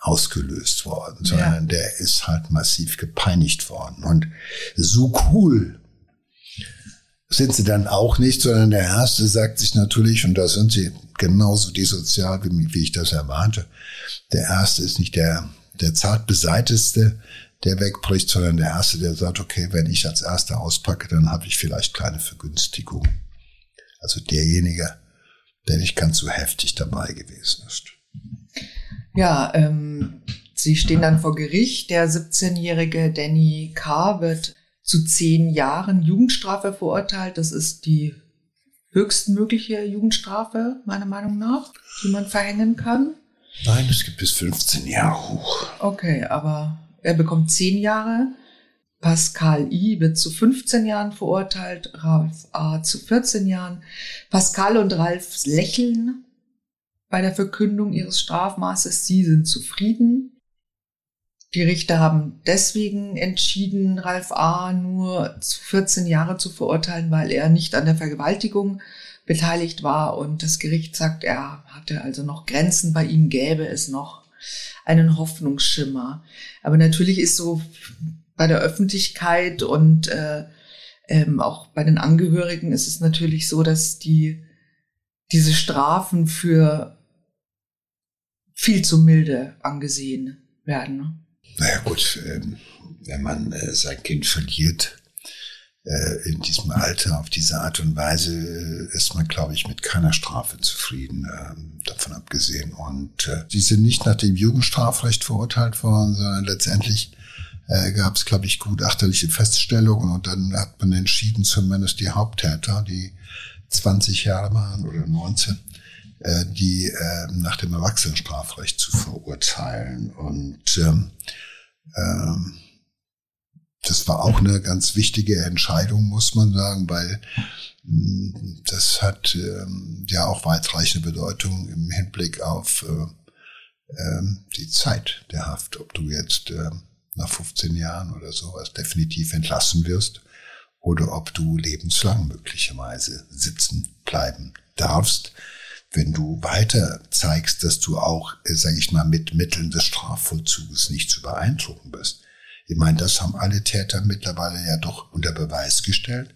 ausgelöst worden, sondern ja. der ist halt massiv gepeinigt worden. Und so cool sind sie dann auch nicht, sondern der Erste sagt sich natürlich, und da sind sie genauso dissozial, wie, wie ich das erwarte, der Erste ist nicht der, der zart beseiteste, der wegbricht, sondern der Erste, der sagt, okay, wenn ich als Erster auspacke, dann habe ich vielleicht kleine Vergünstigung. Also derjenige, der nicht ganz so heftig dabei gewesen ist. Ja, ähm, Sie stehen dann vor Gericht. Der 17-jährige Danny K. wird zu zehn Jahren Jugendstrafe verurteilt. Das ist die höchstmögliche Jugendstrafe, meiner Meinung nach, die man verhängen kann. Nein, es gibt bis 15 Jahre hoch. Okay, aber er bekommt zehn Jahre. Pascal I wird zu 15 Jahren verurteilt, Ralf A zu 14 Jahren. Pascal und Ralf lächeln bei der Verkündung ihres Strafmaßes. Sie sind zufrieden. Die Richter haben deswegen entschieden, Ralf A. nur 14 Jahre zu verurteilen, weil er nicht an der Vergewaltigung beteiligt war. Und das Gericht sagt, er hatte also noch Grenzen. Bei ihm gäbe es noch einen Hoffnungsschimmer. Aber natürlich ist so bei der Öffentlichkeit und äh, ähm, auch bei den Angehörigen ist es natürlich so, dass die diese Strafen für viel zu milde angesehen werden. Naja gut, ähm, wenn man äh, sein Kind verliert äh, in diesem Alter auf diese Art und Weise, äh, ist man, glaube ich, mit keiner Strafe zufrieden, ähm, davon abgesehen. Und sie sind nicht nach dem Jugendstrafrecht verurteilt worden, sondern letztendlich gab es, glaube ich, gutachterliche Feststellungen und dann hat man entschieden, zumindest die Haupttäter, die 20 Jahre waren oder 19, die nach dem Erwachsenenstrafrecht zu verurteilen. Und ähm, ähm, das war auch eine ganz wichtige Entscheidung, muss man sagen, weil mm, das hat ähm, ja auch weitreichende Bedeutung im Hinblick auf äh, ähm, die Zeit der Haft, ob du jetzt äh, nach 15 Jahren oder sowas definitiv entlassen wirst oder ob du lebenslang möglicherweise sitzen bleiben darfst wenn du weiter zeigst, dass du auch, äh, sage ich mal, mit Mitteln des Strafvollzuges nicht zu beeindrucken bist. Ich meine, das haben alle Täter mittlerweile ja doch unter Beweis gestellt,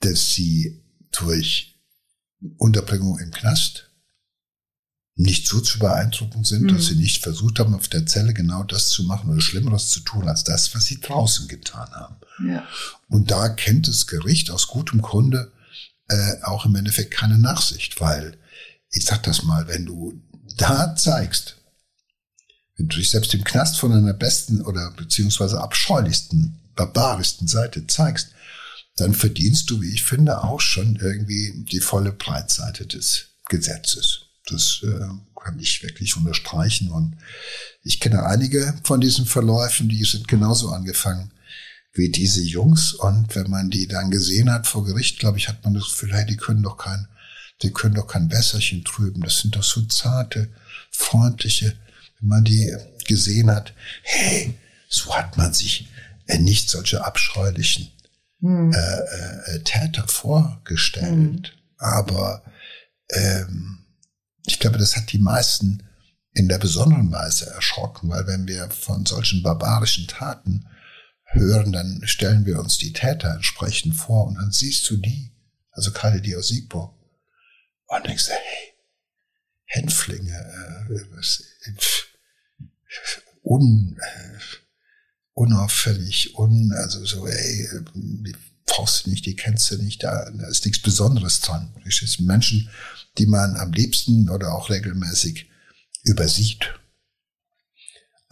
dass sie durch Unterbringung im Knast nicht so zu beeindrucken sind, mhm. dass sie nicht versucht haben, auf der Zelle genau das zu machen oder Schlimmeres zu tun, als das, was sie draußen getan haben. Ja. Und da kennt das Gericht aus gutem Grunde äh, auch im Endeffekt keine Nachsicht, weil ich sag das mal, wenn du da zeigst, wenn du dich selbst im Knast von einer besten oder beziehungsweise abscheulichsten, barbarischsten Seite zeigst, dann verdienst du, wie ich finde, auch schon irgendwie die volle Breitseite des Gesetzes. Das äh, kann ich wirklich unterstreichen. Und ich kenne einige von diesen Verläufen, die sind genauso angefangen wie diese Jungs. Und wenn man die dann gesehen hat vor Gericht, glaube ich, hat man das Gefühl, hey, die können doch kein, die können doch kein Wässerchen trüben. Das sind doch so zarte, freundliche, wenn man die gesehen hat, hey, so hat man sich äh, nicht solche abscheulichen mhm. äh, äh, Täter vorgestellt. Mhm. Aber ähm, ich glaube, das hat die meisten in der besonderen Weise erschrocken, weil wenn wir von solchen barbarischen Taten hören, dann stellen wir uns die Täter entsprechend vor und dann siehst du die, also gerade die aus Siegburg, und denkst hey, Hänflinge, äh, was, un, äh, unauffällig, un, also so, ey, die brauchst du nicht, die kennst du nicht, da, da ist nichts Besonderes dran. Das sind Menschen, die man am liebsten oder auch regelmäßig übersieht.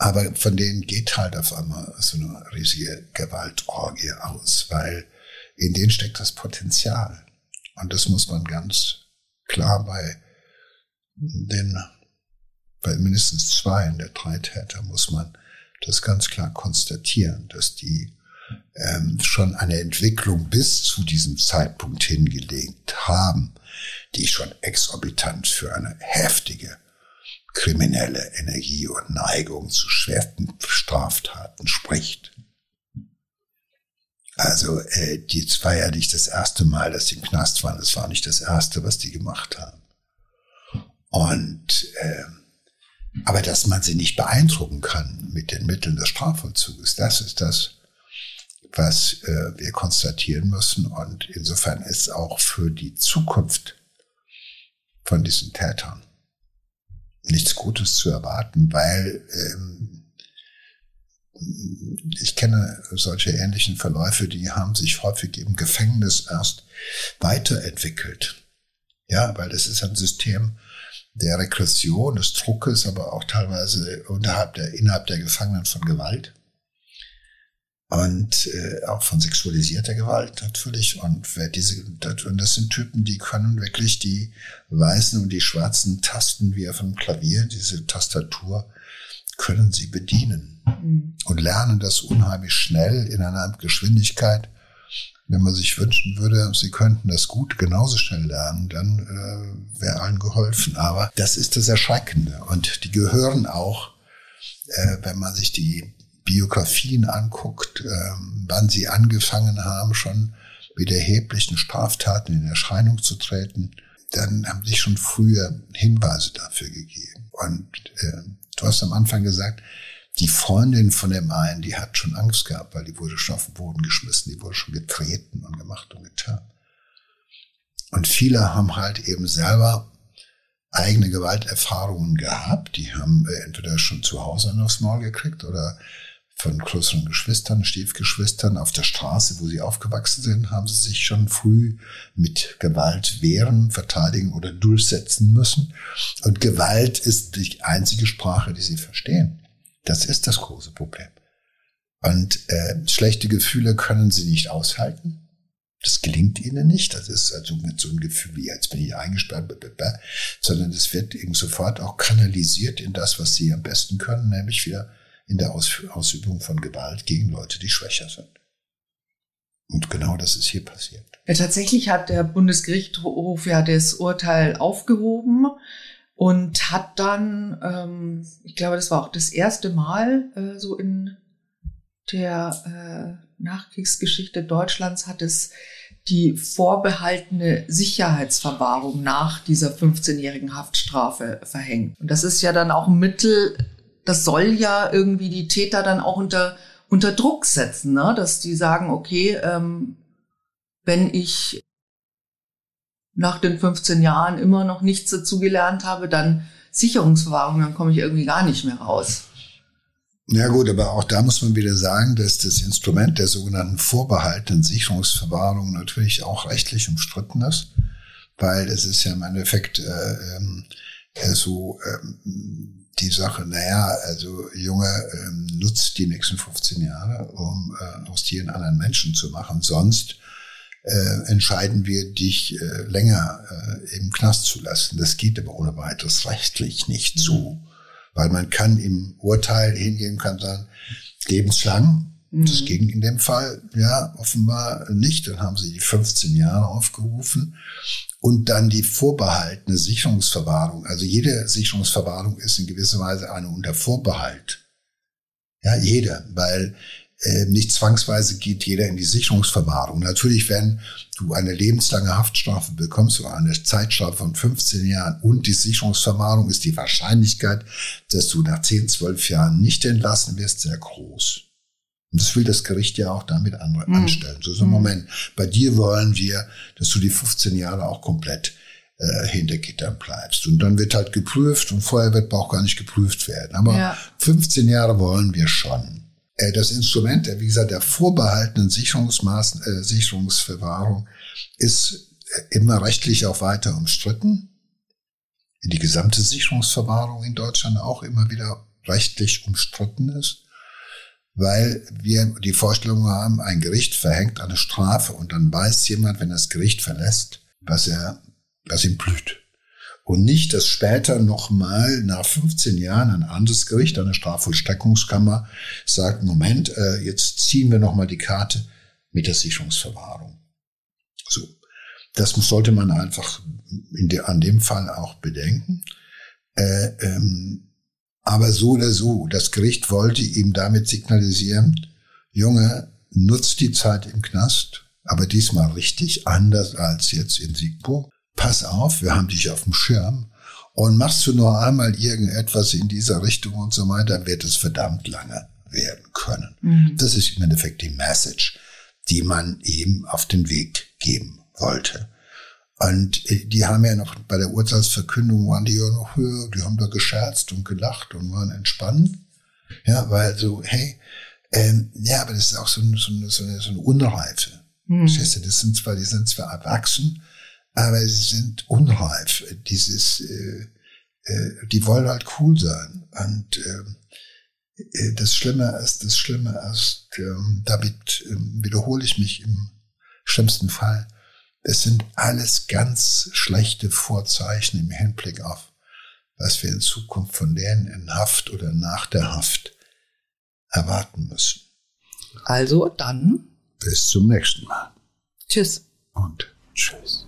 Aber von denen geht halt auf einmal so eine riesige Gewaltorgie aus, weil in denen steckt das Potenzial. Und das muss man ganz klar bei den, bei mindestens zwei der drei Täter muss man das ganz klar konstatieren, dass die ähm, schon eine Entwicklung bis zu diesem Zeitpunkt hingelegt haben, die schon exorbitant für eine heftige kriminelle Energie und Neigung zu schwersten Straftaten spricht. Also äh, die war ja nicht das erste Mal, dass sie im Knast waren. Das war nicht das erste, was die gemacht haben. Und äh, aber dass man sie nicht beeindrucken kann mit den Mitteln des Strafvollzuges, das ist das, was äh, wir konstatieren müssen. Und insofern ist auch für die Zukunft von diesen Tätern nichts Gutes zu erwarten, weil ähm, ich kenne solche ähnlichen Verläufe, die haben sich häufig im Gefängnis erst weiterentwickelt. Ja, weil das ist ein System der Regression, des Druckes, aber auch teilweise unterhalb der, innerhalb der Gefangenen von Gewalt und äh, auch von sexualisierter Gewalt natürlich. Und wer diese, und das sind Typen, die können wirklich die weißen und die schwarzen Tasten wie auf einem Klavier, diese Tastatur, können sie bedienen mhm. und lernen das unheimlich schnell in einer Geschwindigkeit. Wenn man sich wünschen würde, sie könnten das gut genauso schnell lernen, dann äh, wäre allen geholfen. Aber das ist das Erschreckende. Und die gehören auch, äh, wenn man sich die Biografien anguckt, ähm, wann sie angefangen haben, schon mit erheblichen Straftaten in Erscheinung zu treten, dann haben sich schon früher Hinweise dafür gegeben. Und äh, du hast am Anfang gesagt, die Freundin von dem einen, die hat schon Angst gehabt, weil die wurde schon auf den Boden geschmissen, die wurde schon getreten und gemacht und getan. Und viele haben halt eben selber eigene Gewalterfahrungen gehabt. Die haben äh, entweder schon zu Hause aufs Maul gekriegt oder von größeren Geschwistern, Stiefgeschwistern auf der Straße, wo sie aufgewachsen sind, haben sie sich schon früh mit Gewalt wehren, verteidigen oder durchsetzen müssen. Und Gewalt ist die einzige Sprache, die sie verstehen. Das ist das große Problem. Und äh, schlechte Gefühle können sie nicht aushalten. Das gelingt ihnen nicht. Das ist also mit so einem Gefühl wie, jetzt bin ich eingesperrt, sondern es wird eben sofort auch kanalisiert in das, was sie am besten können, nämlich wieder in der Ausübung von Gewalt gegen Leute, die schwächer sind. Und genau das ist hier passiert. Ja, tatsächlich hat der Bundesgerichtshof ja das Urteil aufgehoben und hat dann, ähm, ich glaube, das war auch das erste Mal äh, so in der äh, Nachkriegsgeschichte Deutschlands hat es die vorbehaltene Sicherheitsverwahrung nach dieser 15-jährigen Haftstrafe verhängt. Und das ist ja dann auch ein Mittel, das soll ja irgendwie die Täter dann auch unter, unter Druck setzen, ne? dass die sagen, okay, ähm, wenn ich nach den 15 Jahren immer noch nichts dazu gelernt habe, dann Sicherungsverwahrung, dann komme ich irgendwie gar nicht mehr raus. Ja gut, aber auch da muss man wieder sagen, dass das Instrument der sogenannten vorbehaltenen Sicherungsverwahrung natürlich auch rechtlich umstritten ist, weil es ist ja im Endeffekt äh, äh, so ähm, die Sache, naja, also Junge, ähm, nutzt die nächsten 15 Jahre, um äh, aus dir einen anderen Menschen zu machen. Sonst äh, entscheiden wir dich äh, länger äh, im Knast zu lassen. Das geht aber ohne weiteres rechtlich nicht mhm. so. Weil man kann im Urteil hingehen, kann sagen, lebenslang. Mhm. Das ging in dem Fall ja offenbar nicht. Dann haben sie die 15 Jahre aufgerufen und dann die vorbehaltene Sicherungsverwahrung. Also jede Sicherungsverwahrung ist in gewisser Weise eine unter Vorbehalt. Ja, jeder, weil äh, nicht zwangsweise geht jeder in die Sicherungsverwahrung. Natürlich, wenn du eine lebenslange Haftstrafe bekommst oder eine Zeitstrafe von 15 Jahren und die Sicherungsverwahrung, ist die Wahrscheinlichkeit, dass du nach 10, 12 Jahren nicht entlassen wirst, sehr groß. Und das will das Gericht ja auch damit an, mhm. anstellen. So, so, mhm. Moment, bei dir wollen wir, dass du die 15 Jahre auch komplett äh, hinter Gittern bleibst. Und dann wird halt geprüft und vorher wird auch gar nicht geprüft werden. Aber ja. 15 Jahre wollen wir schon. Äh, das Instrument, wie gesagt, der vorbehaltenen Sicherungsmaßen, äh, Sicherungsverwahrung ist äh, immer rechtlich auch weiter umstritten. Die gesamte Sicherungsverwahrung in Deutschland auch immer wieder rechtlich umstritten ist, weil wir die Vorstellung haben, ein Gericht verhängt eine Strafe und dann weiß jemand, wenn das Gericht verlässt, was er, was ihm blüht. Und nicht, dass später nochmal nach 15 Jahren ein anderes Gericht, eine Strafvollstreckungskammer, sagt, Moment, äh, jetzt ziehen wir nochmal die Karte mit der Sicherungsverwahrung. So. Das sollte man einfach in de, an dem Fall auch bedenken. Äh, ähm, aber so oder so, das Gericht wollte ihm damit signalisieren, Junge, nutzt die Zeit im Knast, aber diesmal richtig, anders als jetzt in Siegburg. Pass auf, wir haben dich auf dem Schirm. Und machst du nur einmal irgendetwas in dieser Richtung und so weiter, wird es verdammt lange werden können. Mhm. Das ist im Endeffekt die Message, die man ihm auf den Weg geben wollte. Und äh, die haben ja noch bei der Urteilsverkündung waren die ja noch höher, die haben da gescherzt und gelacht und waren entspannt. Ja, weil so, hey, ähm, ja, aber das ist auch so, so, so, eine, so eine Unreife. Hm. Das sind zwar, die sind zwar erwachsen, aber sie sind unreif. Dieses, äh, äh, die wollen halt cool sein. Und äh, äh das Schlimme ist, das Schlimme ist, äh, damit äh, wiederhole ich mich im schlimmsten Fall, es sind alles ganz schlechte Vorzeichen im Hinblick auf, was wir in Zukunft von denen in Haft oder nach der Haft erwarten müssen. Also dann. Bis zum nächsten Mal. Tschüss. Und tschüss.